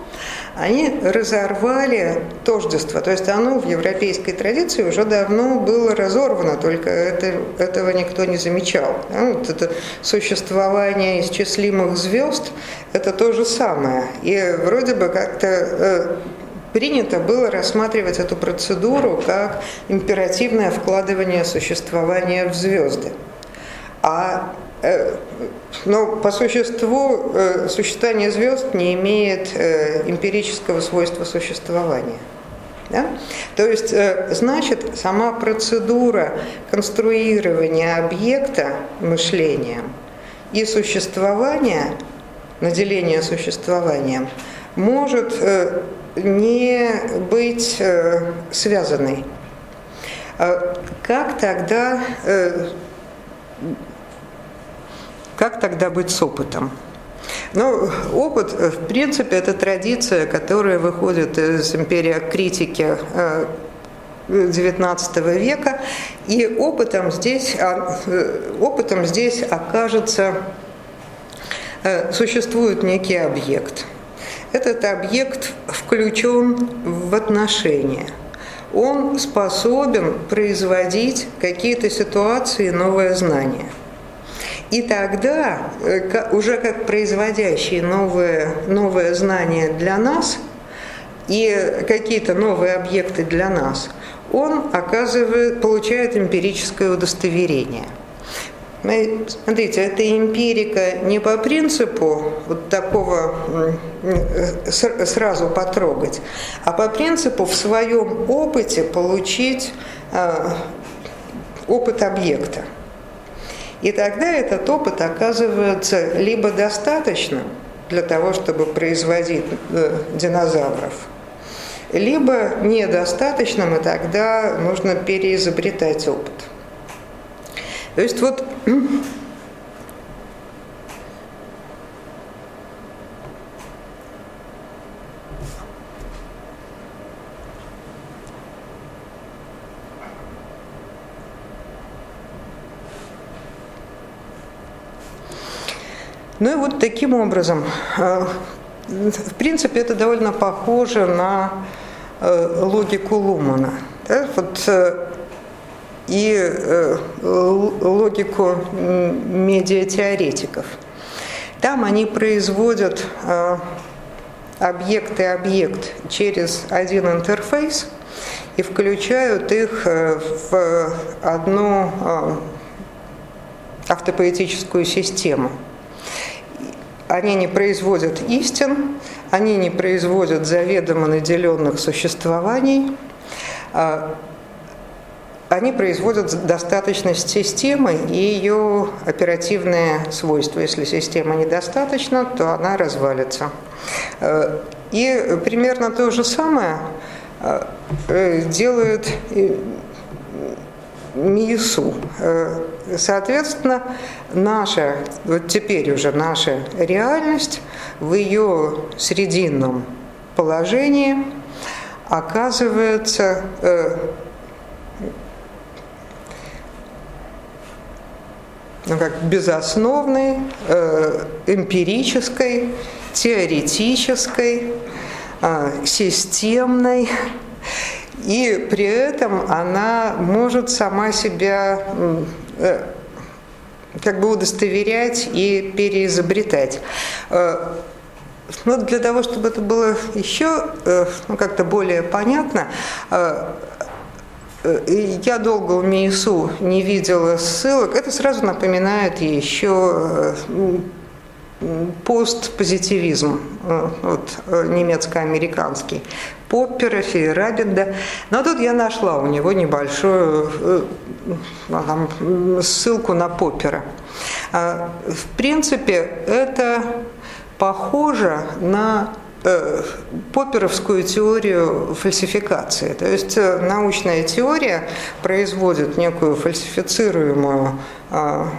S1: они разорвали тождество. То есть оно в европейской традиции уже давно было разорвано, только это, этого никто не замечал. Вот это существование исчислимых звезд – это то же самое. И вроде бы как-то принято было рассматривать эту процедуру как императивное вкладывание существования в звезды. А э, но по существу э, существование звезд не имеет э, эмпирического свойства существования. Да? То есть, значит, сама процедура конструирования объекта мышлением и существования, наделения существованием, может не быть э, связанной. А как тогда, как тогда быть с опытом? Ну, опыт, э, в принципе, это традиция, которая выходит из империи критики XIX э, века, и опытом здесь, а, э, опытом здесь окажется, существует некий объект. Этот объект включен в отношения. Он способен производить какие-то ситуации, новое знание – и тогда, э, уже как производящие новые, новые знания для нас и какие-то новые объекты для нас, он оказывает, получает эмпирическое удостоверение. Смотрите, это эмпирика не по принципу вот такого э, сразу потрогать, а по принципу в своем опыте получить э, опыт объекта. И тогда этот опыт оказывается либо достаточным для того, чтобы производить э, динозавров, либо недостаточным, и тогда нужно переизобретать опыт. То есть вот Ну и вот таким образом, э, в принципе, это довольно похоже на э, логику Лумана. Вот, э, и логику медиатеоретиков. Там они производят объект и объект через один интерфейс и включают их в одну автопоэтическую систему. Они не производят истин, они не производят заведомо наделенных существований, а они производят достаточность системы и ее оперативные свойства. Если система недостаточна, то она развалится. Э, и примерно то же самое э, делают МИСУ. Э, соответственно, наша, вот теперь уже наша реальность в ее срединном положении оказывается ну, как безосновной, э, эмпирической, теоретической, системной и при этом она может сама себя э, как бы удостоверять и переизобретать. Э, ну, для того, чтобы это было еще э, ну, как-то более понятно, я долго в МИИСУ не видела ссылок. Это сразу напоминает еще постпозитивизм, вот, немецко-американский. Поппера, Фейерабенда. Но тут я нашла у него небольшую э, там, ссылку на Поппера. А, в принципе, это похоже на э, попперовскую теорию фальсификации. То есть э, научная теория производит некую фальсифицируемую а,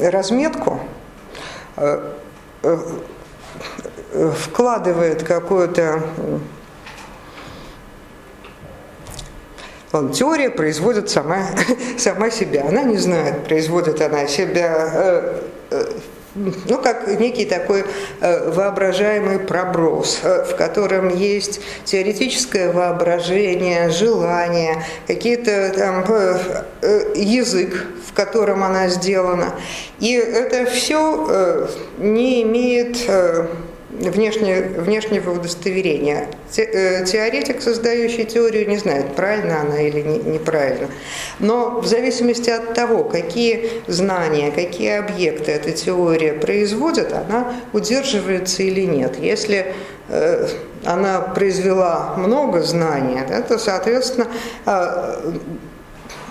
S1: разметку, вкладывает какую-то он, теория производит сама, сама себя. Она не знает, производит она себя, э, э, ну, как некий такой э, воображаемый проброс, в котором есть теоретическое воображение, желание, какие-то там язык, в котором она сделана. И это все не имеет внешне, внешнего удостоверения. Те, теоретик, создающий теорию, не знает, правильно она или не, неправильно. Но в зависимости от того, какие знания, какие объекты эта теория производит, она удерживается или нет. Если э, она произвела много знаний, да, то, соответственно, э,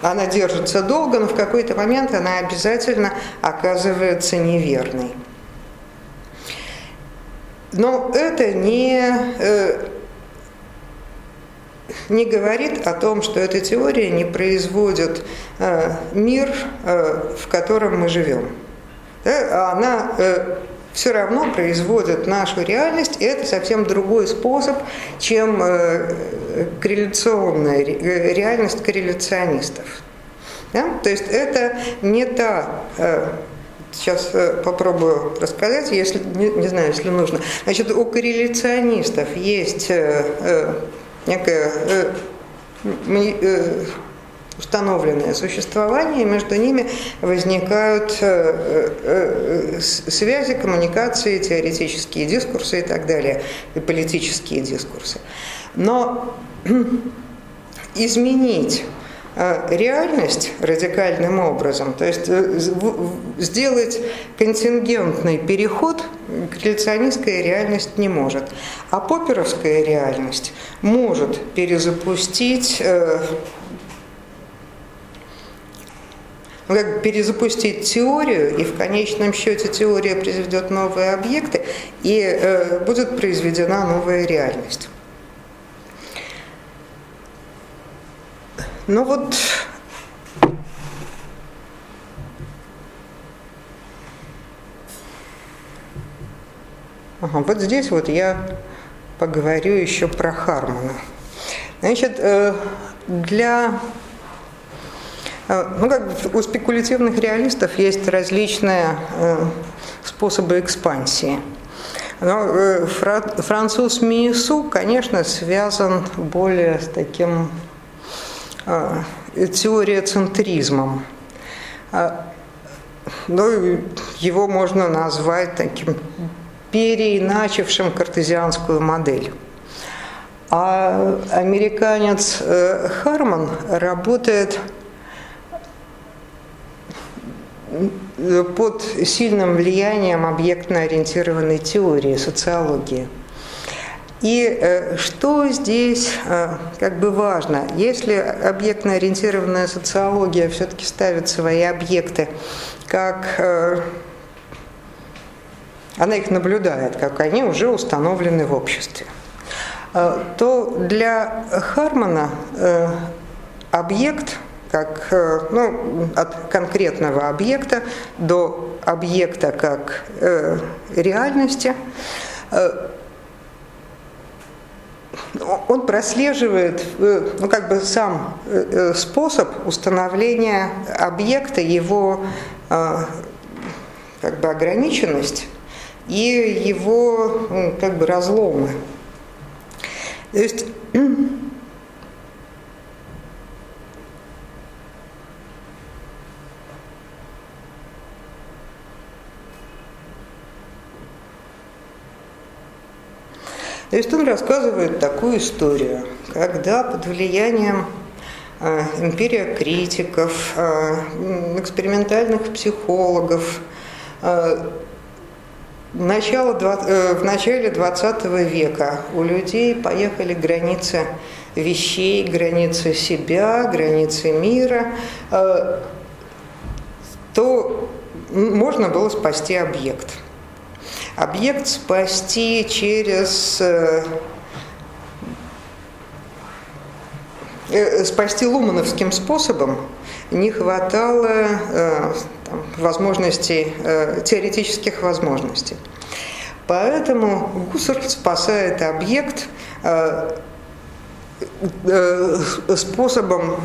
S1: она держится долго, но в какой-то момент она обязательно оказывается неверной. Но это не, э, не говорит о том, что эта теория не производит э, мир, э, в котором мы живем. Да? Она все равно производит нашу реальность, и это совсем другой способ, чем корреляционная реальность корреляционистов. То есть это не та Сейчас э, попробую рассказать, если не, не знаю, если нужно. Значит, у корреляционистов есть э, э, некое установленное существование, между ними возникают связи, коммуникации, теоретические дискурсы и так далее, и политические дискурсы. Но изменить Э, реальность радикальным образом, то есть э, сделать контингентный переход корреляционистская реальность не может. А поперовская реальность может перезапустить э, ну, как перезапустить теорию, и в конечном счете теория произведет новые объекты, и э, будет произведена новая реальность. Ну вот Ага, вот здесь вот я поговорю еще про Хармона. Значит, э, для э, ну, как у спекулятивных реалистов есть различные э, способы экспансии. Но француз Миесу, конечно, связан более с таким теория центризмом. А, ну, его можно назвать таким переиначившим картезианскую модель. А американец э, Харман работает под сильным влиянием объектно-ориентированной теории, социологии – и э, что здесь э, как бы важно? Если объектно-ориентированная социология все-таки ставит свои объекты как э, она их наблюдает, как они уже установлены в обществе, то для Хармана объект, как ну, от конкретного объекта до объекта как реальности, он прослеживает э, ну, как бы сам э, э, способ установления объекта, его как бы ограниченность и его как бы разломы. То есть То есть он рассказывает такую историю, когда под влиянием э, империя критиков, э, экспериментальных психологов, э, начало, в начале 20 века у людей поехали границы вещей, границы себя, границы мира, то можно было спасти объект – объект спасти через э, э, спасти лумановским способом не хватало э, там, возможностей, теоретических возможностей. Поэтому Гуссер спасает объект способом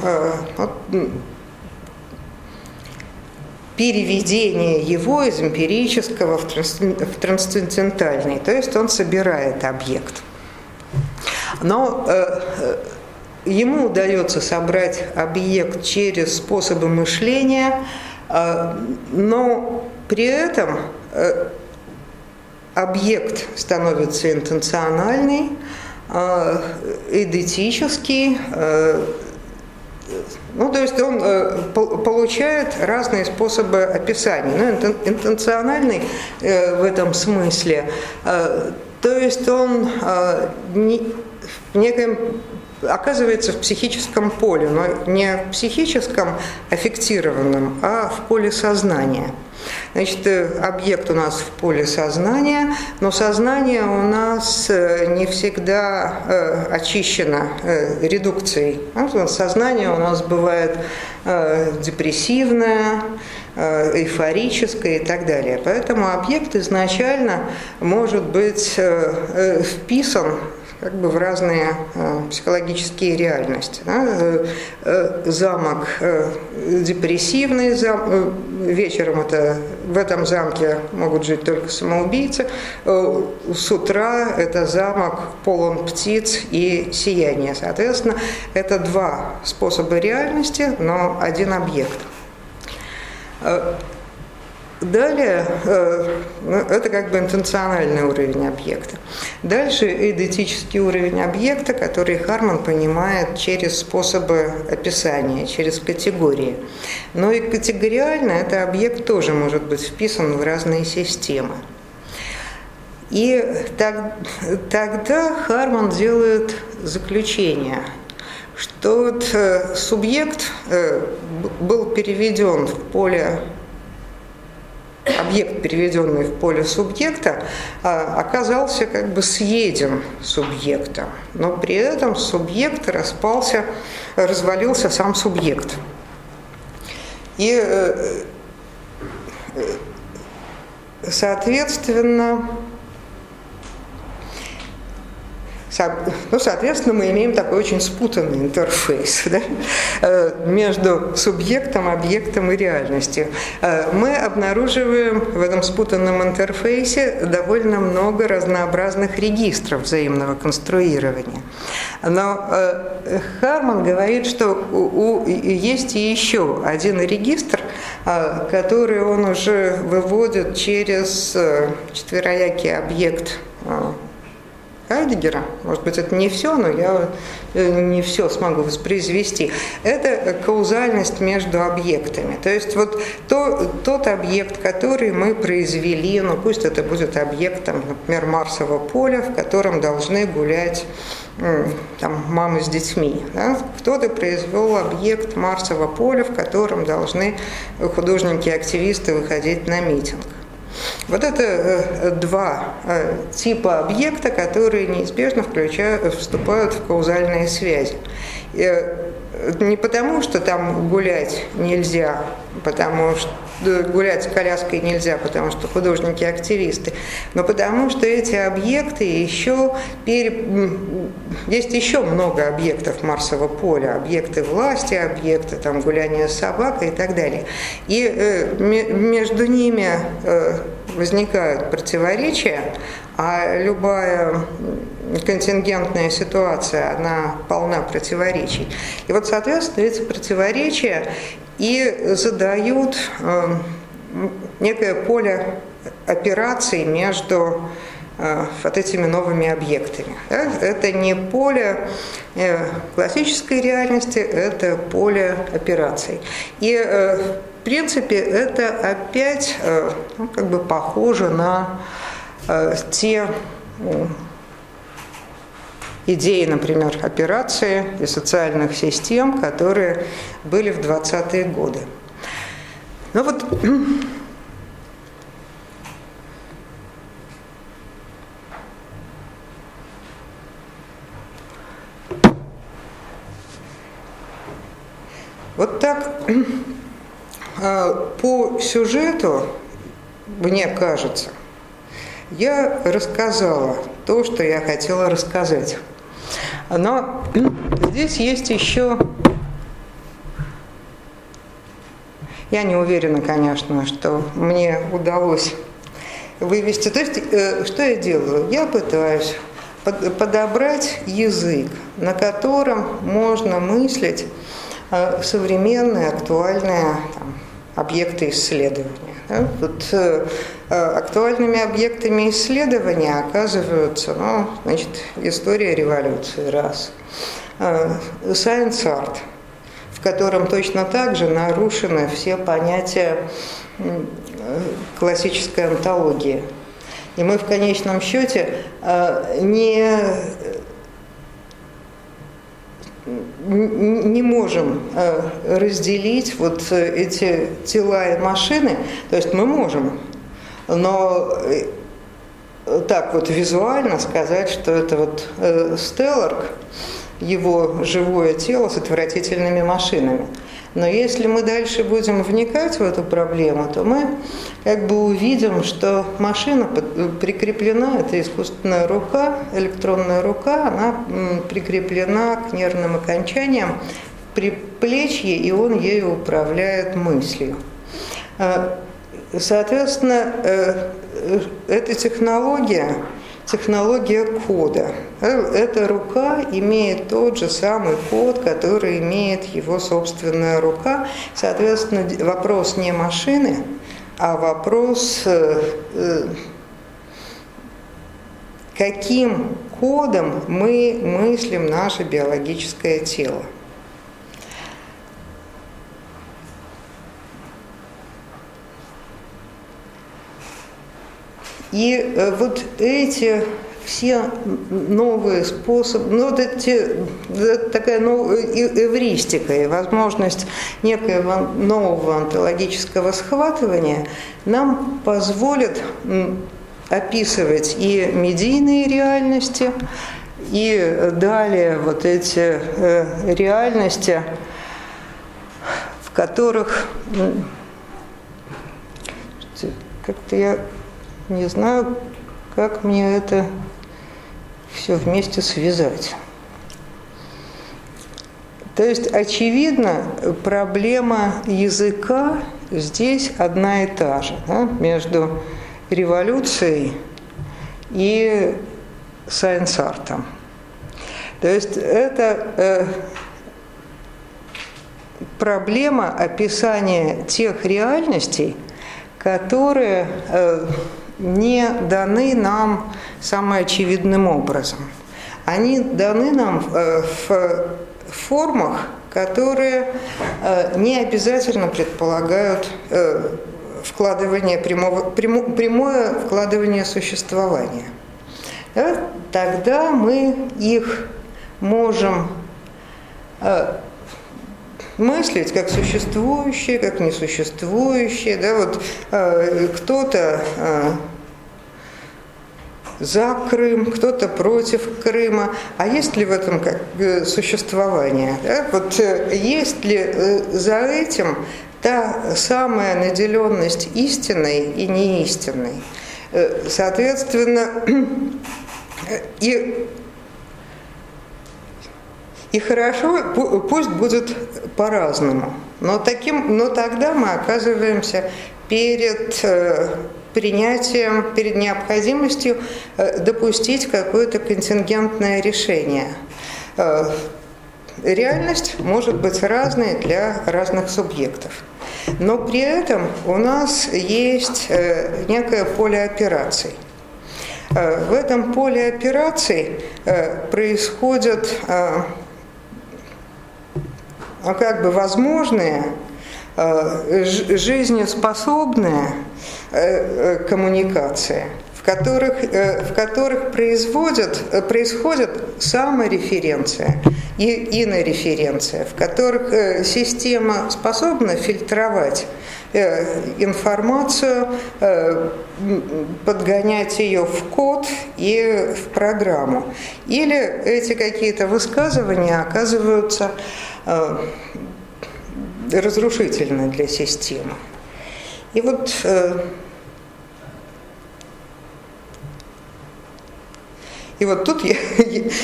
S1: переведение его из эмпирического в, трансцендентальный, то есть он собирает объект. Но э, э, ему удается собрать объект через способы мышления, э, но при этом объект становится интенциональный, идентический, ну, то есть он э, получает разные способы описания. Ну, интенциональный э, в этом смысле, э, то есть он э, не, в неком оказывается в психическом поле, но не в психическом аффектированном, а в поле сознания. Значит, э, объект у нас в поле сознания, но сознание у нас э, не всегда э, очищено редукцией. Сознание у нас бывает депрессивное, эйфорическое и так далее. Поэтому объект изначально может быть вписан как бы в разные э, психологические реальности. Да? Э, э, замок депрессивный, зам, вечером это, в этом замке могут жить только самоубийцы, с утра это замок полон птиц и сияния. Соответственно, это два способа реальности, но один объект. Далее, э, ну, это как бы интенциональный уровень объекта. Дальше идентический уровень объекта, который Харман понимает через способы описания, через категории. Но и категориально это объект тоже может быть вписан в разные системы. И так, тогда Харман делает заключение, что вот э, субъект э, был переведен в поле объект, переведенный в поле субъекта, а, оказался как бы съеден субъектом, но при этом субъект распался, развалился сам субъект. И, э, э, соответственно, ну, соответственно, мы имеем такой очень спутанный интерфейс да, э, между субъектом, объектом и реальностью. Э, мы обнаруживаем в этом спутанном интерфейсе довольно много разнообразных регистров взаимного конструирования. Но э, Харман говорит, что у, у, есть и еще один регистр, который он уже выводит через четвероякий объект Хайдегера, может быть, это не все, но я э, не все смогу воспроизвести, это каузальность между объектами. То есть вот то, тот объект, который мы произвели, ну пусть это будет объектом, например, Марсового поля, в котором должны гулять там, мамы с детьми. Да? Кто-то произвел объект Марсового поля, в котором должны художники-активисты выходить на митинг. Вот это э, два э, типа объекта, которые неизбежно включают, вступают в каузальные связи. Не потому, что там гулять нельзя, потому что гулять с коляской нельзя, потому что художники активисты, но потому что эти объекты еще пере... есть еще много объектов Марсового поля, объекты власти, объекты там гуляния с собакой и так далее. И э, между ними э, возникают противоречия, а любая контингентная ситуация, она полна противоречий. И вот, соответственно, эти противоречия и задают э, некое поле операций между э, вот этими новыми объектами. Это не поле э, классической реальности, это поле операций. И в принципе это опять ну, как бы похоже на те идеи, например, операции и социальных систем, которые были в 20-е годы. Ну вот Вот так по сюжету, мне кажется, я рассказала то, что я хотела рассказать. Но здесь есть еще... Я не уверена, конечно, что мне удалось вывести. То есть, э, что я делаю? Я пытаюсь подобрать язык, на котором можно мыслить э, актуальные там, объекты исследования. Вот, э, актуальными объектами исследования оказываются ну, значит, история революции, раз. Science Art, в котором точно так же нарушены все понятия классической антологии. И мы в конечном счете не не можем э, разделить вот э, эти тела и машины, то есть мы можем, но э, так вот визуально сказать, что это вот Стелларк, его живое тело с отвратительными машинами – но если мы дальше будем вникать в эту проблему, то мы как бы увидим, что машина прикреплена, это искусственная рука, электронная рука, она прикреплена к нервным окончаниям при плечье, и он ею управляет мыслью. А, соответственно, э, э, эта технология технология кода. Эта рука имеет тот же самый код, который имеет его собственная рука. Соответственно, вопрос не машины, а вопрос, э, э, каким кодом мы мыслим наше биологическое тело. И э, вот эти все новые способы, ну, вот эти, такая новая эвристика и возможность некоего нового онтологического схватывания нам позволит описывать и медийные реальности, и далее вот эти э, реальности, в которых как-то я не знаю, как мне это все вместе связать. То есть, очевидно, проблема языка здесь одна и та же, да, между революцией и сайенс-артом. То есть это э, проблема описания тех реальностей, которые э, не даны нам самым очевидным образом. Они даны нам э, в формах, которые э, не обязательно предполагают э, вкладывание прямого, прямое вкладывание существования. Да? Тогда мы их можем мыслить как существующее, как несуществующее. Да, вот э, кто-то э, за Крым, кто-то против Крыма. А есть ли в этом как существование? Да? Вот э, есть ли э, за этим та самая наделенность истинной и неистинной? Э, соответственно, и и хорошо, пусть будет по-разному. Но, таким, но тогда мы оказываемся перед э, принятием, перед необходимостью э, допустить какое-то контингентное решение. Э, реальность может быть разной для разных субъектов. Но при этом у нас есть некое поле операций. В этом поле операций происходят как бы возможные, э, жизнеспособные э, э, коммуникации, в которых, в которых производят, происходит самореференция и инореференция, в которых система способна фильтровать информацию, подгонять ее в код и в программу. Или эти какие-то высказывания оказываются Э, разрушительны для системы. И вот И вот, тут я,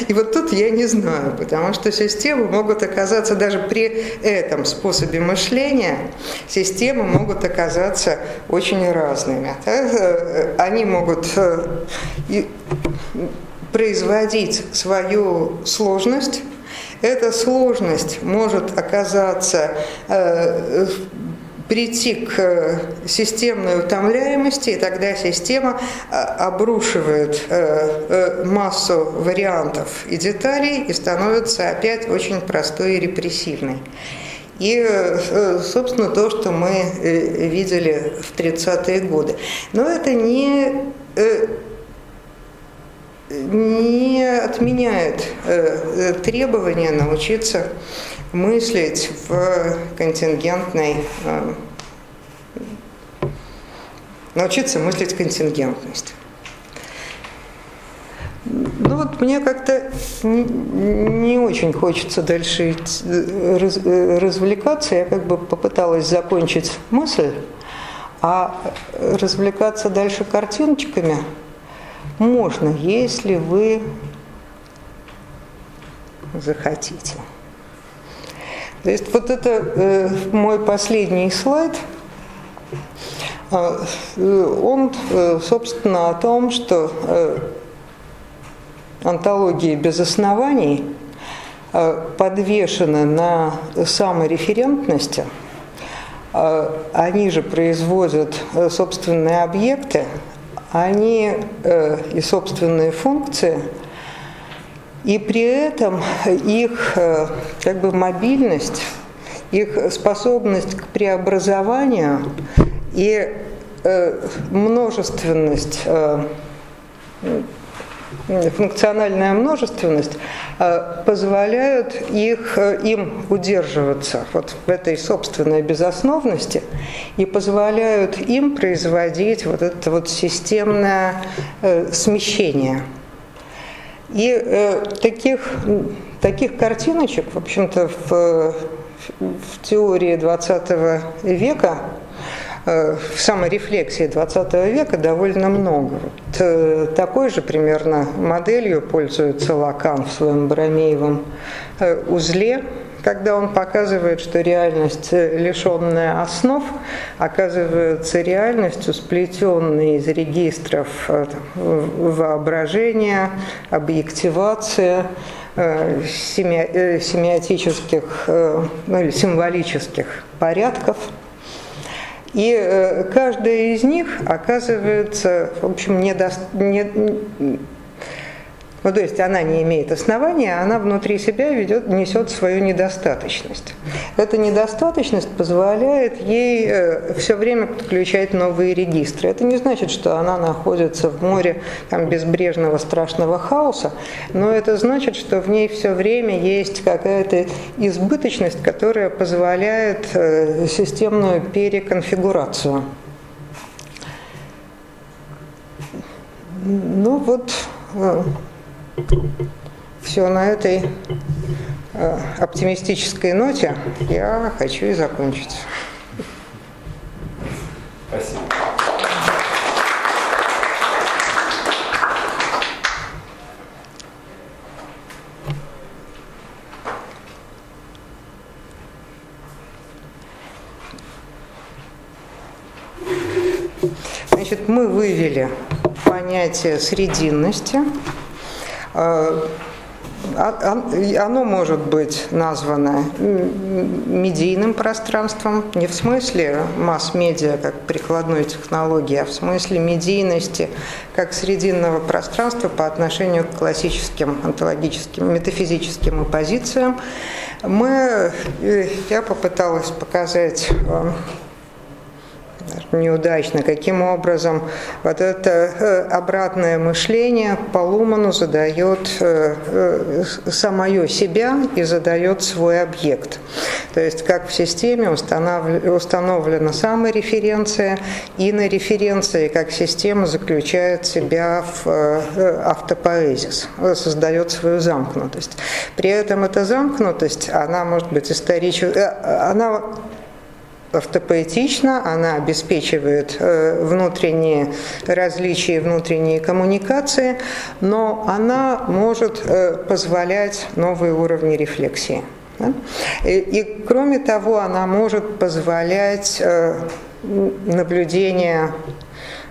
S1: и вот тут я не знаю, потому что системы могут оказаться даже при этом способе мышления, системы могут оказаться очень разными. Э, они могут производить свою сложность, эта сложность может оказаться э, прийти к системной утомляемости, и тогда система обрушивает массу вариантов и деталей и становится опять очень простой и репрессивной. И, собственно, то, что мы видели в 30-е годы. Но это не не отменяет э, требования научиться мыслить в контингентной э, научиться мыслить контингентность. Ну вот мне как-то не очень хочется дальше раз, развлекаться. Я как бы попыталась закончить мысль, а развлекаться дальше картиночками – можно, если вы захотите. То есть вот это э, мой последний слайд. А, э, он, э, собственно, о том, что э, антологии без оснований подвешены на самореферентности. Они же производят собственные объекты, они и собственные функции, и при этом их э, как бы мобильность, их способность к преобразованию и э, множественность э, функциональная множественность позволяют их, им удерживаться вот в этой собственной безосновности и позволяют им производить вот это вот системное смещение. И таких, таких картиночек, в общем-то, в, в теории 20 века Э, в саморефлексии 20 века довольно много. Вот, э, такой же примерно моделью пользуется Лакан в своем Барамеевом э, узле, когда он показывает, что реальность, лишенная основ, оказывается реальностью, сплетенной из регистров воображения, объективации, семиотических ну, или символических порядков – и э, каждая из них оказывается, в общем, недо... ну, то есть она не имеет основания, она внутри себя ведет, несет свою недостаточность. Эта недостаточность позволяет ей э, все время подключать новые регистры. Это не значит, что она находится в море там, безбрежного страшного хаоса, но это значит, что в ней все время есть какая-то избыточность, которая позволяет э, системную переконфигурацию. Ну вот, э, все на этой э, оптимистической ноте я хочу и закончить.
S2: Спасибо.
S1: Значит, мы вывели понятие срединности – оно может быть названо медийным пространством, не в смысле масс-медиа как прикладной технологии, а в смысле медийности как срединного пространства по отношению к классическим онтологическим, метафизическим оппозициям. Мы, э, я попыталась показать неудачно, каким образом вот это э, обратное мышление по Луману задает э, э, самое себя и задает свой объект. То есть как в системе установлена самореференция, и на референции как система заключает себя в автопоэзис, создает свою замкнутость. При этом эта замкнутость, она может быть исторической, она автопоэтична, она обеспечивает э, внутренние различия, внутренние коммуникации, но она может э, позволять новые уровни рефлексии. И, и кроме того, она может позволять э, наблюдение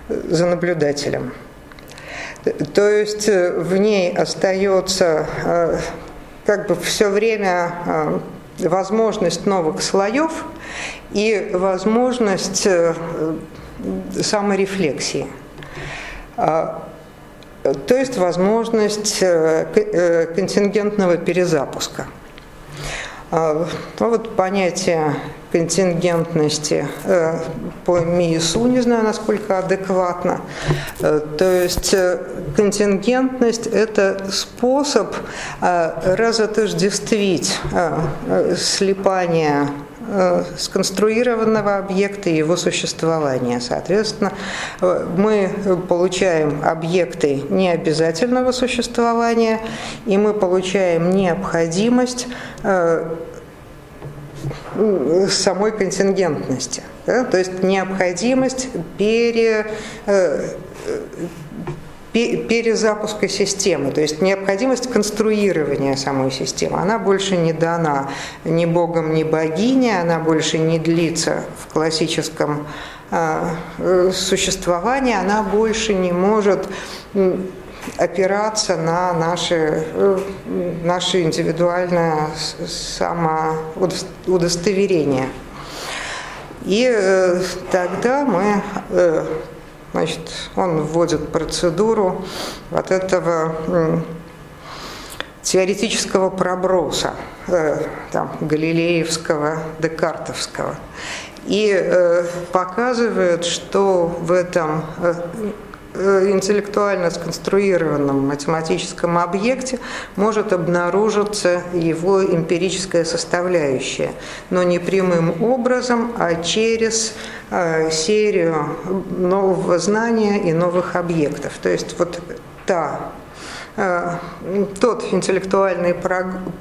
S1: за наблюдателем. То есть в ней остается как бы все время возможность новых слоев и возможность саморефлексии. А, то есть возможность контингентного перезапуска. А, ну, вот понятие контингентности э, по МИИСу, не знаю, насколько адекватно. Э, то есть э, контингентность – это способ разотождествить слипание сконструированного объекта и его существования. Соответственно, мы получаем объекты необязательного существования, и мы получаем необходимость самой контингентности. Да? То есть необходимость пере, э, перезапуска системы, то есть необходимость конструирования самой системы. Она больше не дана ни богом, ни богине, она больше не длится в классическом а, э, существовании, она больше не может опираться на наше, э, наше индивидуальное самоудостоверение. И э, тогда мы, э, значит, он вводит процедуру вот этого теоретического проброса, там, галилеевского, декартовского. И показывает, что в этом Э, интеллектуально сконструированном математическом объекте может обнаружиться его эмпирическая составляющая, но не прямым образом, а через э, серию нового знания и новых объектов. То есть вот та Э, тот интеллектуальный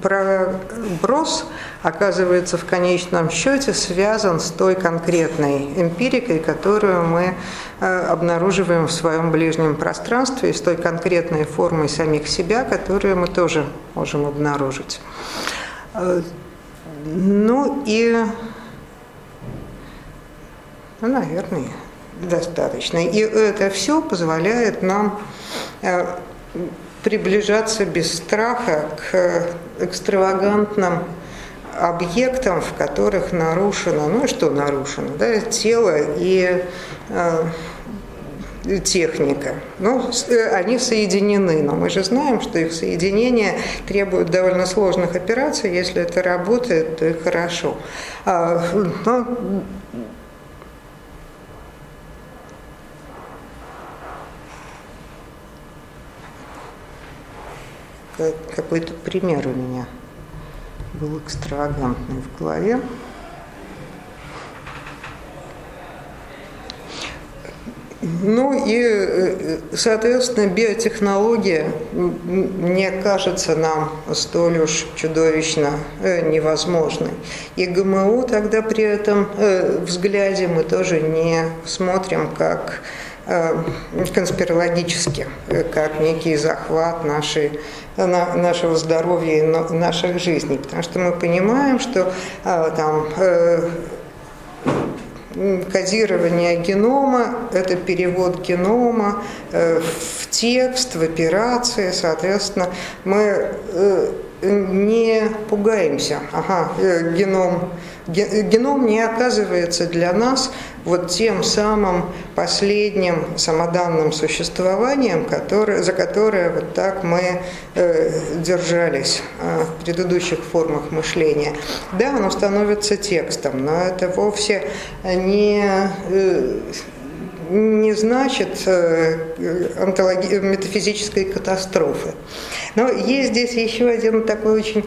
S1: проброс оказывается в конечном счете связан с той конкретной эмпирикой, которую мы э, обнаруживаем в своем ближнем пространстве, и с той конкретной формой самих себя, которую мы тоже можем обнаружить. Э, ну и, ну, наверное, достаточно. И это все позволяет нам приближаться без страха к экстравагантным объектам, в которых нарушено, ну что нарушено, да, тело и э, техника. Ну, они соединены, но мы же знаем, что их соединение требует довольно сложных операций. Если это работает, то и хорошо. А, но какой-то пример у меня был экстравагантный в голове. Ну и, э, соответственно, биотехнология не кажется нам столь уж чудовищно э, невозможной. И ГМО тогда при этом э, взгляде мы тоже не смотрим как конспирологически, как некий захват нашей на нашего здоровья и наших жизней, потому что мы понимаем, что а, там э, кодирование генома – это перевод генома э, в текст, в операции, соответственно, мы э, не пугаемся. Ага, геном, геном не оказывается для нас вот тем самым последним самоданным существованием, которое, за которое вот так мы э, держались э, в предыдущих формах мышления. Да, оно становится текстом, но это вовсе не, э, не значит э, онтологи- метафизической катастрофы. Но есть здесь еще один такой очень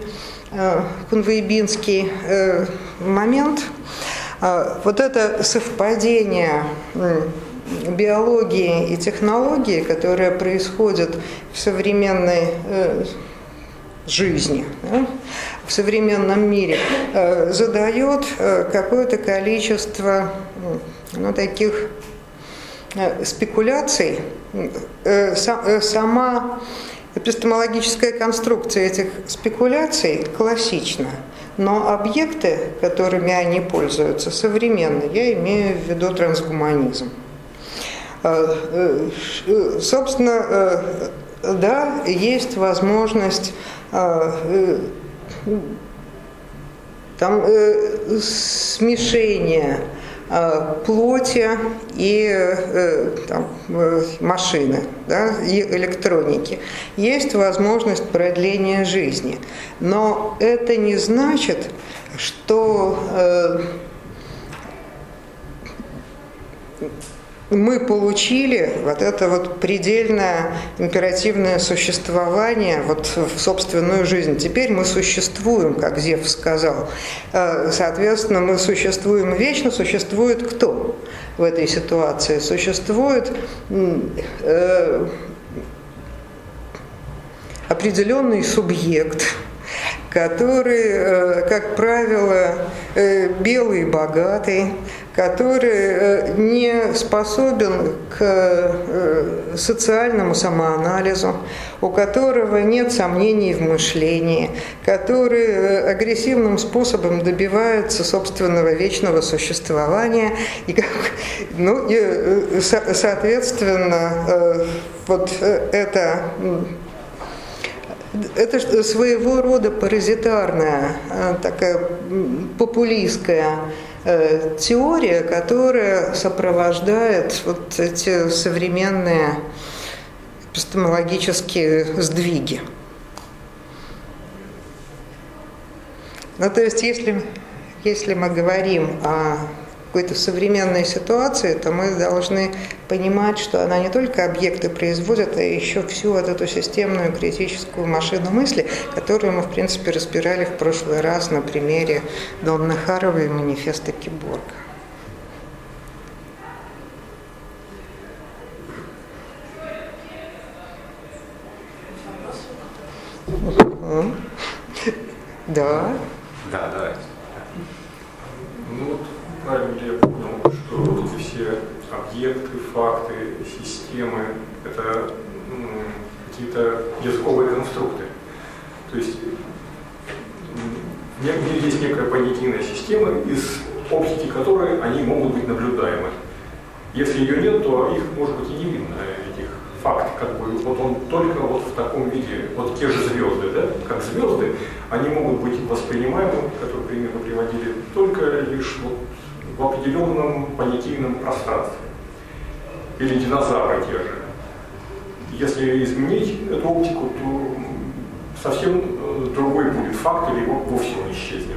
S1: э, кунвейбинский э, момент – вот это совпадение биологии и технологии, которое происходит в современной э, жизни, в современном мире, э, задает э, какое-то количество ну, таких спекуляций. Сама эпистемологическая конструкция этих спекуляций классична. Но объекты, которыми они пользуются, современные. Я имею в виду трансгуманизм. Э, э, собственно, э, да, есть возможность там смешение э, плоти и э, там, э, машины, да, и электроники. Есть возможность продления жизни. Но это не значит, что э, мы получили вот это вот предельное императивное существование вот в собственную жизнь. Теперь мы существуем, как Зев сказал. Э, соответственно, мы существуем вечно. Существует кто в этой ситуации? Существует э, определенный субъект, который, э, как правило, белый, богатый, который э, не способен к социальному самоанализу, у которого нет сомнений в мышлении, который агрессивным способом добивается собственного вечного существования. И, ну, и, соответственно, вот это это своего рода паразитарная, э, такая популистская э, теория, которая сопровождает вот эти современные эпистемологические сдвиги. Ну, то есть, если, если мы говорим о какой-то современной ситуации, то мы должны понимать, что она не только объекты производит, а еще всю вот эту системную критическую машину мысли, которую мы, в принципе, разбирали в прошлый раз на примере Донны Харовой и манифеста Киборга.
S2: Да. Да, да. Ну вот правильно ли я понял, что эти все объекты, факты, системы – это ну, какие-то языковые конструкты. То есть есть некая понятийная система, из оптики которой они могут быть наблюдаемы. Если ее нет, то их может быть и не видно, этих фактов. Как бы, вот он только вот в таком виде, вот те же звезды, да, как звезды, они могут быть воспринимаемы, которые пример мы приводили, только лишь вот в определенном понятийном пространстве. Или динозавры те же. Если изменить эту оптику, то совсем э, другой будет факт или вовсе он исчезнет.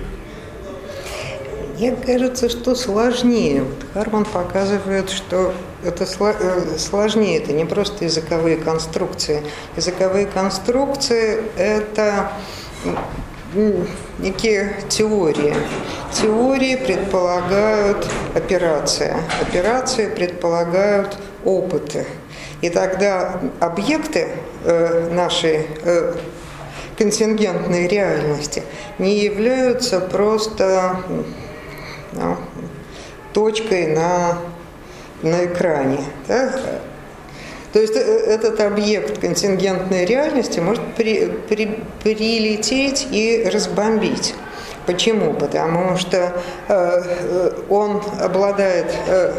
S1: Мне кажется, что сложнее. Вот Харман показывает, что это э, сложнее, это не просто языковые конструкции. Языковые конструкции – это некие теории. Теории предполагают операции. Операции предполагают опыты. И тогда объекты э, нашей э, контингентной реальности не являются просто ну, точкой на, на экране. Да? То есть э, этот объект контингентной реальности может при, при, прилететь и разбомбить. Почему? Потому что э, э он обладает, э,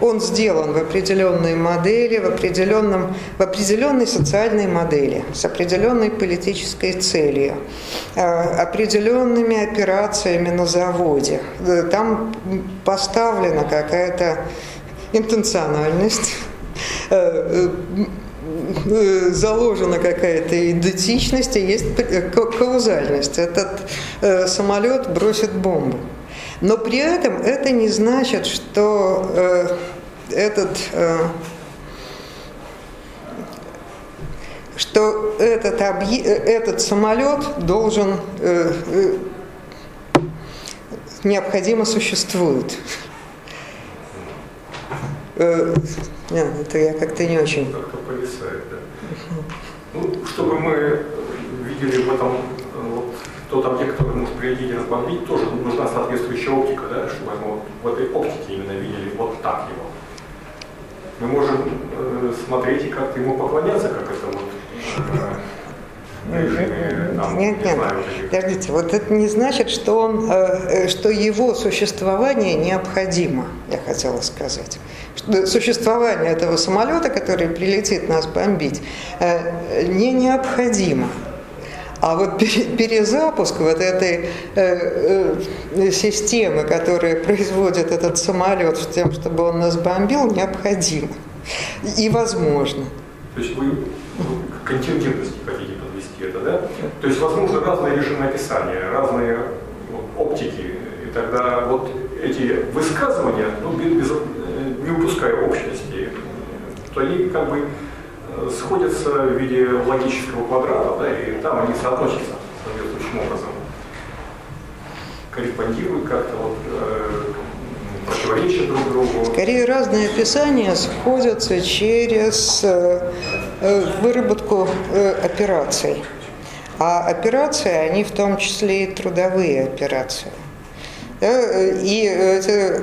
S1: он сделан в определенной модели, в, определенном, в определенной социальной модели, с определенной политической целью, э, определенными операциями на заводе. Э, там поставлена какая-то интенциональность, заложена какая-то идентичность и есть каузальность. Этот э, самолет бросит бомбу. Но при этом это не значит, что этот что этот, объ... этот самолет должен необходимо существует.
S2: Нет, это я как-то не очень. Как-то повисает, да. Ну, чтобы мы видели в этом вот, тот объект, который может прилететь и разбомбить, тоже нужна соответствующая оптика, да, чтобы мы в этой оптике именно видели вот так его. Мы можем э, смотреть и как-то ему поклоняться, как это вот э,
S1: нет, нет, подождите, вот это не значит, что, он, э, что его существование необходимо, я хотела сказать. Существование этого самолета, который прилетит нас бомбить, э, не необходимо. А вот перезапуск вот этой э, системы, которая производит этот самолет с тем, чтобы он нас бомбил, необходим и возможно.
S2: То есть вы к контингентности хотите подвести это, да? То есть возможно разные режимы описания, разные оптики, и тогда вот эти высказывания, ну, без, э, не упуская общности, то они как бы э, сходятся в виде логического квадрата, да, и там они соотносятся соответствующим образом. Корреспондируют как-то вот, э, друг другу.
S1: Скорее разные описания сходятся через э выработку э, операций. А операции, они в том числе и трудовые операции. И эти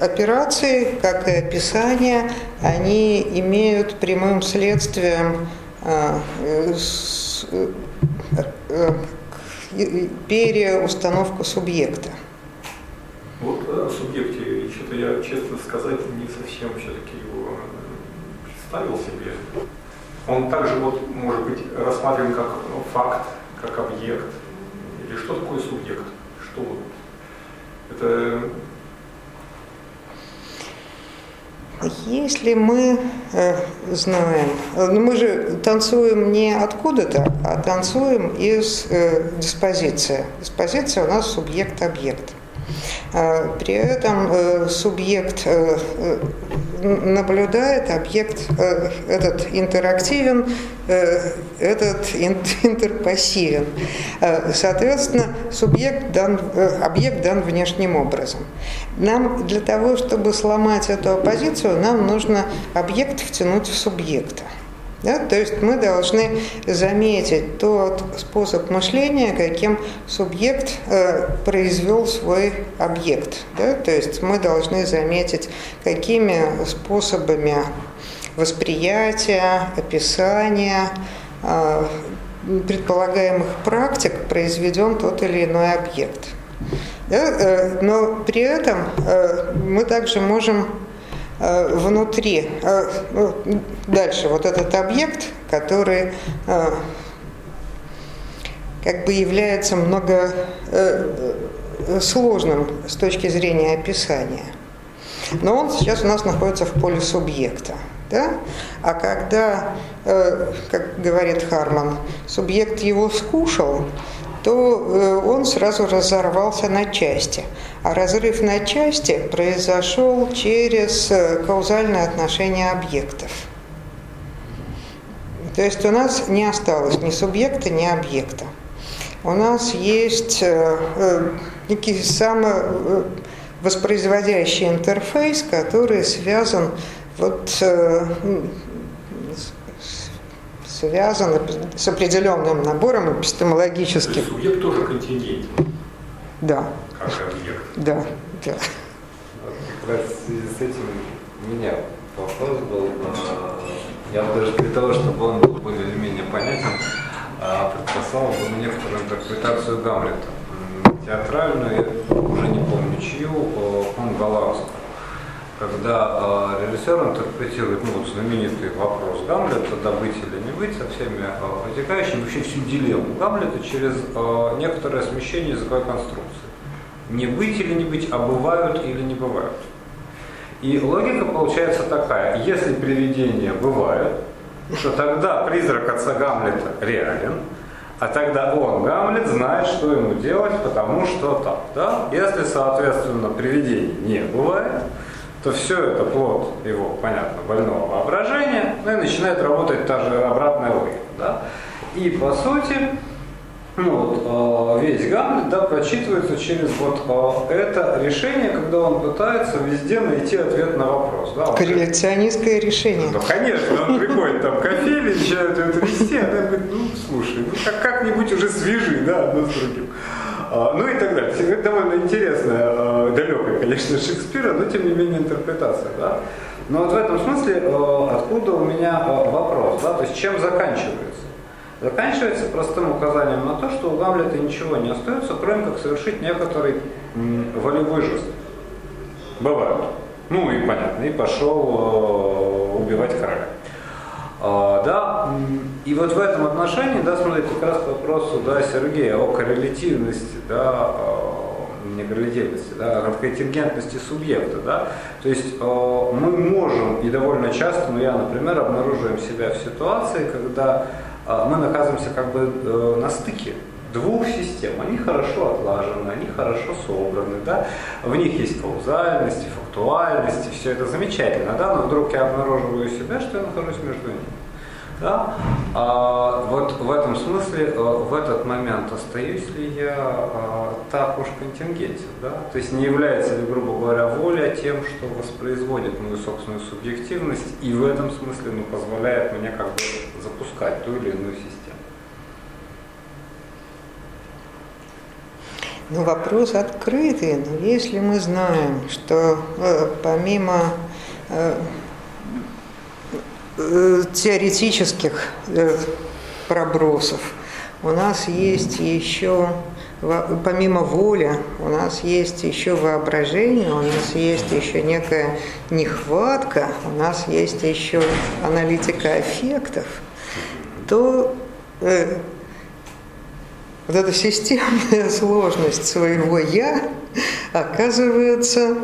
S1: операции, как и описания, они имеют прямым следствием а, переустановку субъекта.
S2: Вот о субъекте, что-то я, честно сказать, не совсем все-таки его представил себе. Он также вот может быть рассматриваем как факт, как объект. Или что такое субъект? Что вот это
S1: Если мы э, знаем, ну мы же танцуем не откуда-то, а танцуем из э, диспозиции. Диспозиция у нас субъект-объект. А, при этом э, субъект э, э, наблюдает, объект этот интерактивен, этот интерпассивен. Соответственно, субъект дан, объект дан внешним образом. Нам для того, чтобы сломать эту оппозицию, нам нужно объект втянуть в субъекта. Да? То есть мы должны заметить тот способ мышления, каким субъект э, произвел свой объект. Да? То есть мы должны заметить, какими способами восприятия, описания, э, предполагаемых практик произведен тот или иной объект. Да? Э, но при этом э, мы также можем внутри, э, ну, дальше вот этот объект, который э, как бы является много сложным с точки зрения описания. Но он сейчас у нас находится в поле субъекта. Да? А когда, как говорит Харман, субъект его скушал, то э, он сразу разорвался на части. А разрыв на части произошел через э, каузальное отношение объектов. То есть у нас не осталось ни субъекта, ни объекта. У нас есть э, некий самовоспроизводящий интерфейс, который связан вот связаны с определенным набором эпистемологических.
S2: То субъект тоже контингент.
S1: Да.
S2: Как объект.
S1: Да, да.
S3: Как раз в связи с этим у меня вопрос был. А, я даже для того, чтобы он был более или менее понятен, а, предпослал бы некоторую интерпретацию Гамлета. Театральную, я уже не помню чью, он Галарскую когда э, режиссер интерпретирует ну, вот знаменитый вопрос Гамлета, да быть или не быть, со всеми э, вытекающими, вообще всю дилемму Гамлета через э, некоторое смещение языковой конструкции. Не быть или не быть, а бывают или не бывают. И логика получается такая, если привидения бывают, то тогда призрак отца Гамлета реален, а тогда он, Гамлет, знает, что ему делать, потому что так. Да? Если, соответственно, привидений не бывает, то все это плод его, понятно, больного воображения, ну и начинает работать та же обратная логика. Да? И по сути, ну, вот, э, весь Гамлет да, прочитывается через вот э, это решение, когда он пытается везде найти ответ на вопрос. Да?
S1: Корреляционистское решение.
S3: Ну, конечно, он приходит там к Офелии, начинает это вести, она говорит, ну, слушай, ну как- как-нибудь уже свяжи, да, одно с другим. А, ну и так далее. Это довольно интересная, а, далекая, конечно, Шекспира, но тем не менее интерпретация. Да? Но вот в этом смысле а, откуда у меня вопрос, да? то есть чем заканчивается? Заканчивается простым указанием на то, что у Гамлета ничего не остается, кроме как совершить некоторый волевой жест. Бывают. Ну и понятно, и пошел убивать короля. А, да, и вот в этом отношении, да, смотрите, как раз к вопросу, да, Сергея о коррелятивности, да, а, не коррелятивности, да, а контингентности субъекта, да, то есть э, мы можем и довольно часто, ну я, например, обнаруживаем себя в ситуации, когда мы наказываемся как бы э, на стыке двух систем. Они хорошо отлажены, они хорошо собраны, да? в них есть каузальность, фактуальность, все это замечательно, да? но вдруг я обнаруживаю себя, что я нахожусь между ними. Да? А, вот в этом смысле, э, в этот момент остаюсь ли я а, так уж контингентен, да? То есть не является ли, грубо говоря, воля тем, что воспроизводит мою собственную субъективность и в этом смысле ну, позволяет мне как бы запускать ту или иную систему.
S1: Ну, вопрос открытый, но если мы знаем, что э, помимо э, э, теоретических э, пробросов у нас есть еще, помимо воли, у нас есть еще воображение, у нас есть еще некая нехватка, у нас есть еще аналитика аффектов, то э, вот эта системная сложность своего «я» оказывается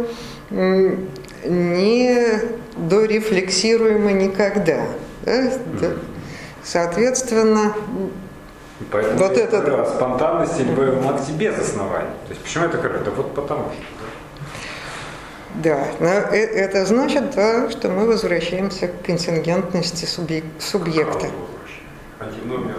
S1: не дорефлексируема никогда. Да? Соответственно,
S3: Поэтому вот это говорю, спонтанность или макси без оснований. То есть почему это говорю? Да вот потому что.
S1: Да, но э, это значит, да, что мы возвращаемся к контингентности субъекта. Антиномия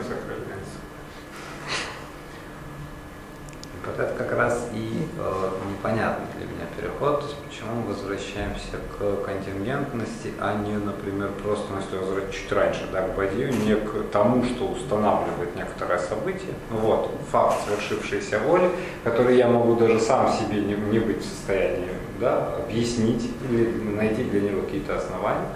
S3: Вот это как раз и э, непонятный для меня переход, то есть почему мы возвращаемся к контингентности, а не, например, просто, ну, если возвращаться чуть раньше, да, к бадью, не к тому, что устанавливает некоторое событие, вот, факт совершившейся воли, который я могу даже сам себе не, не быть в состоянии да, объяснить или найти для него какие-то основания,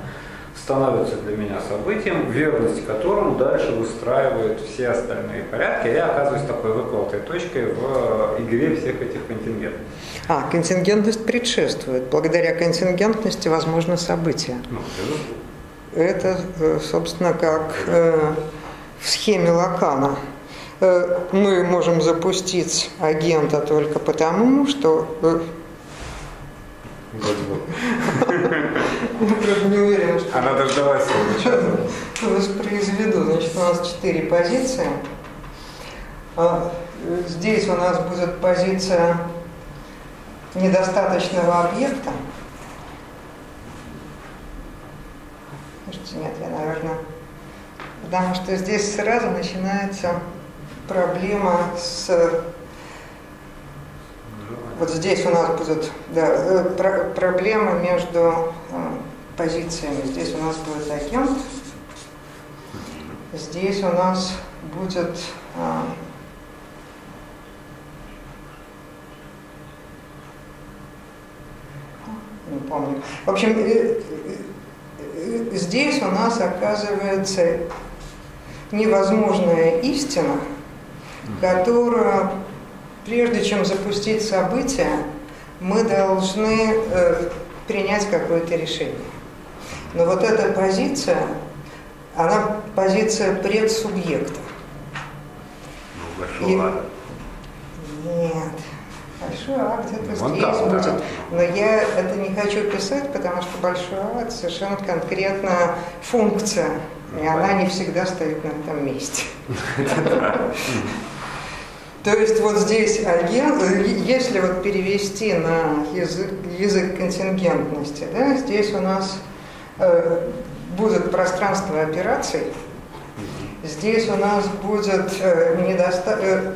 S3: становится для меня событием, верность которому дальше выстраивает все остальные порядки, а я оказываюсь такой выколотой точкой в игре всех этих контингентов.
S1: А, контингентность предшествует. Благодаря контингентности возможно событие. Ну, это, э, собственно, как э, в схеме Лакана. Э, мы можем запустить агента только потому, что
S3: я не уверена, что... Она дождалась своего.
S1: Воспроизведу. Значит, у нас четыре позиции. А, здесь у нас будет позиция недостаточного объекта. Слушайте, нет, я, наверное... Потому что здесь сразу начинается проблема с вот здесь у нас будет да, э, про проблема между э, позициями. Здесь у нас будет агент, здесь у нас будет э, не помню. В общем, здесь у нас оказывается невозможная истина, которая прежде чем запустить события, мы должны э, принять какое-то решение. Но вот эта позиция, она позиция предсубъекта.
S3: Ну, большой И...
S1: Нет. Большой акт это Вон здесь там, будет. Да. Но я это не хочу писать, потому что большой акт совершенно конкретная функция. И она не всегда стоит на этом месте. То есть вот здесь агент, если вот перевести на язык, язык контингентности, да, здесь у нас э, будет пространство операций, здесь у нас будет э, недоста э,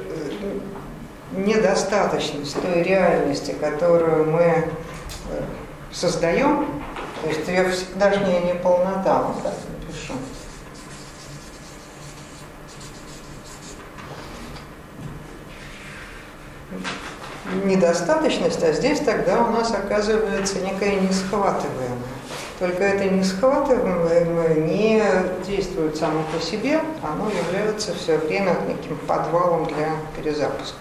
S1: недостаточность той реальности, которую мы э, создаем, то есть ее даже не, не полнота, вот так недостаточность, а здесь тогда у нас оказывается некая несхватываемая. Только это несхватываемое не действует само по себе, оно является все время неким подвалом для перезапуска.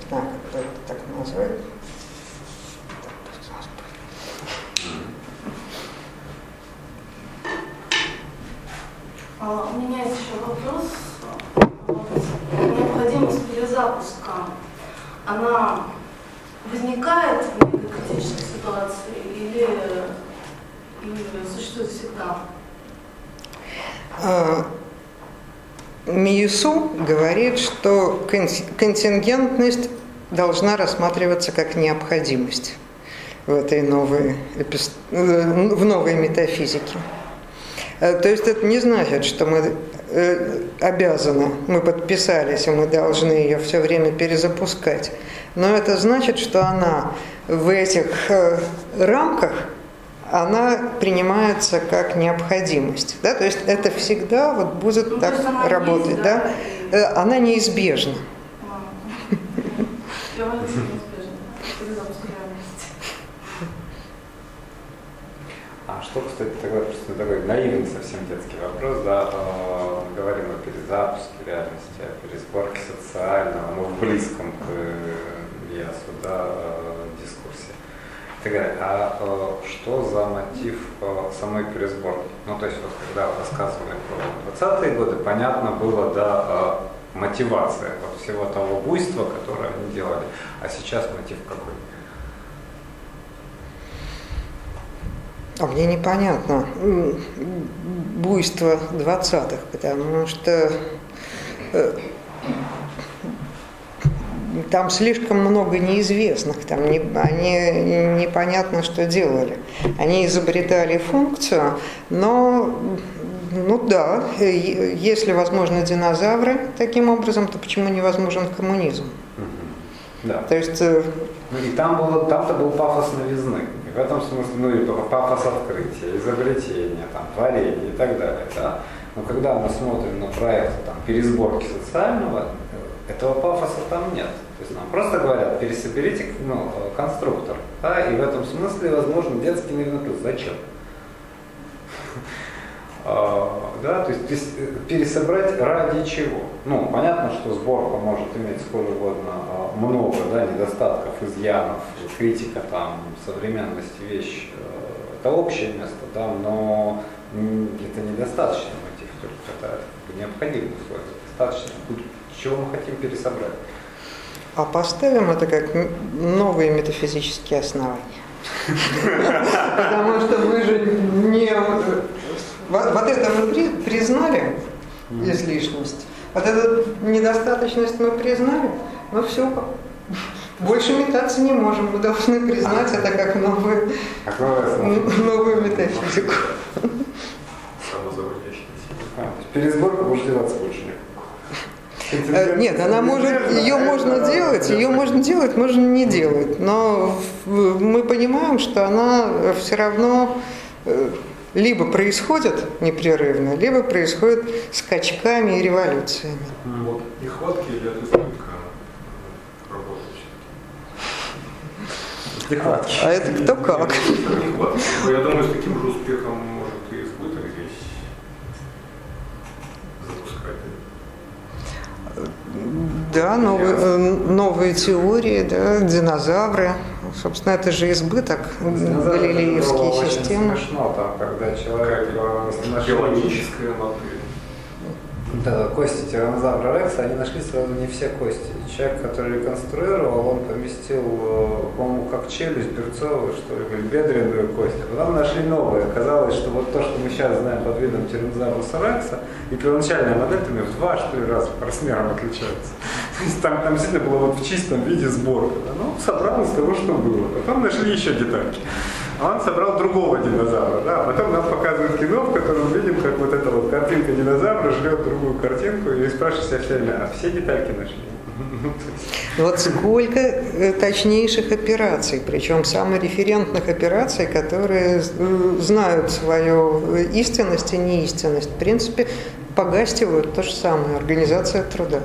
S1: Не знаю, как это так назвать.
S4: А, у меня еще вопрос. Необходимость перезапуска, она возникает в критической ситуации или, или существует всегда?
S1: А, Миюсу говорит, что контингентность должна рассматриваться как необходимость в этой новой, э, в новой метафизике. Э, то есть это не значит, что мы э, обязаны, мы подписались, и мы должны ее все время перезапускать. Но это значит, что она в этих рамках она принимается как необходимость. Да? То есть это всегда вот будет ну, так работать. Есть, да? Да? Она неизбежна.
S3: А что, кстати, такой, просто такой наивный совсем детский вопрос, да, мы говорим о перезапуске реальности, о пересборке социального, ну, в близком к ЯСу, да, дискурсе. Тогда, а что за мотив самой пересборки? Ну, то есть, вот когда рассказывали про 20-е годы, понятно было, да, мотивация вот всего того буйства, которое они делали. А сейчас мотив какой?
S1: А мне непонятно буйство 20-х, потому что э, там слишком много неизвестных, там не, они непонятно, что делали. Они изобретали функцию, но ну да, если возможно динозавры таким образом, то почему невозможен коммунизм?
S3: Да. То есть... Э, ну и там было, там-то был пафос новизны. В этом смысле, ну и пафос открытия, изобретения, там, творения и так далее. Да? Но когда мы смотрим на проект там, пересборки социального, этого пафоса там нет. То есть нам просто говорят, пересоберите ну, конструктор. Да? И в этом смысле, возможно, детский наверное, зачем? А, да, то есть пересобрать ради чего? Ну, понятно, что сборка может иметь сколь угодно а, много да, недостатков, изъянов, критика там, современности вещь, э, это общее место, да, но это недостаточный мотив, это необходимый условие, достаточно. Чего мы хотим пересобрать?
S1: А поставим это как новые метафизические основания. Потому что мы же не вот, вот это мы при, признали, излишность. Вот эту недостаточность мы признали, ну все, больше метаться не можем. Мы должны признать это как новую, новую метафизику.
S3: Пересборка может делаться больше
S1: э, нет, она может, ее можно делать, ее можно делать, можно не делать, но мы понимаем, что она все равно э, либо происходят непрерывно, либо происходят скачками и революциями.
S2: Вот нехватки или от избытка?
S1: Нехватки. А это кто как?
S2: Я думаю, с таким же успехом может и избыток здесь запускать.
S1: Да, новые, э, новые теории, да, динозавры. Собственно, это же избыток галилеевские системы.
S3: Смешно, там, когда человек
S2: геологическая модель.
S3: Да, кости тиранозавра Рекса, они нашли сразу не все кости. Человек, который реконструировал, он поместил, э, по-моему, как челюсть берцовую, что ли, бедренную кость. А потом нашли новые. Оказалось, что вот то, что мы сейчас знаем под видом тиранозавруса Рекса, и первоначальная модель там в два, что ли, раза по размерам отличается. То есть там, там действительно было вот в чистом виде сборка. Ну, собрал из того, что было. Потом нашли еще детальки. А он собрал другого динозавра, да, потом нам показывают кино, в котором видим, как вот эта вот картинка динозавра жрет другую картинку, и спрашивают себя все время, а все детальки нашли?
S1: Вот сколько э, точнейших операций, причем самореферентных операций, которые э, знают свою истинность и неистинность. В принципе, погастивают то же самое, организация труда.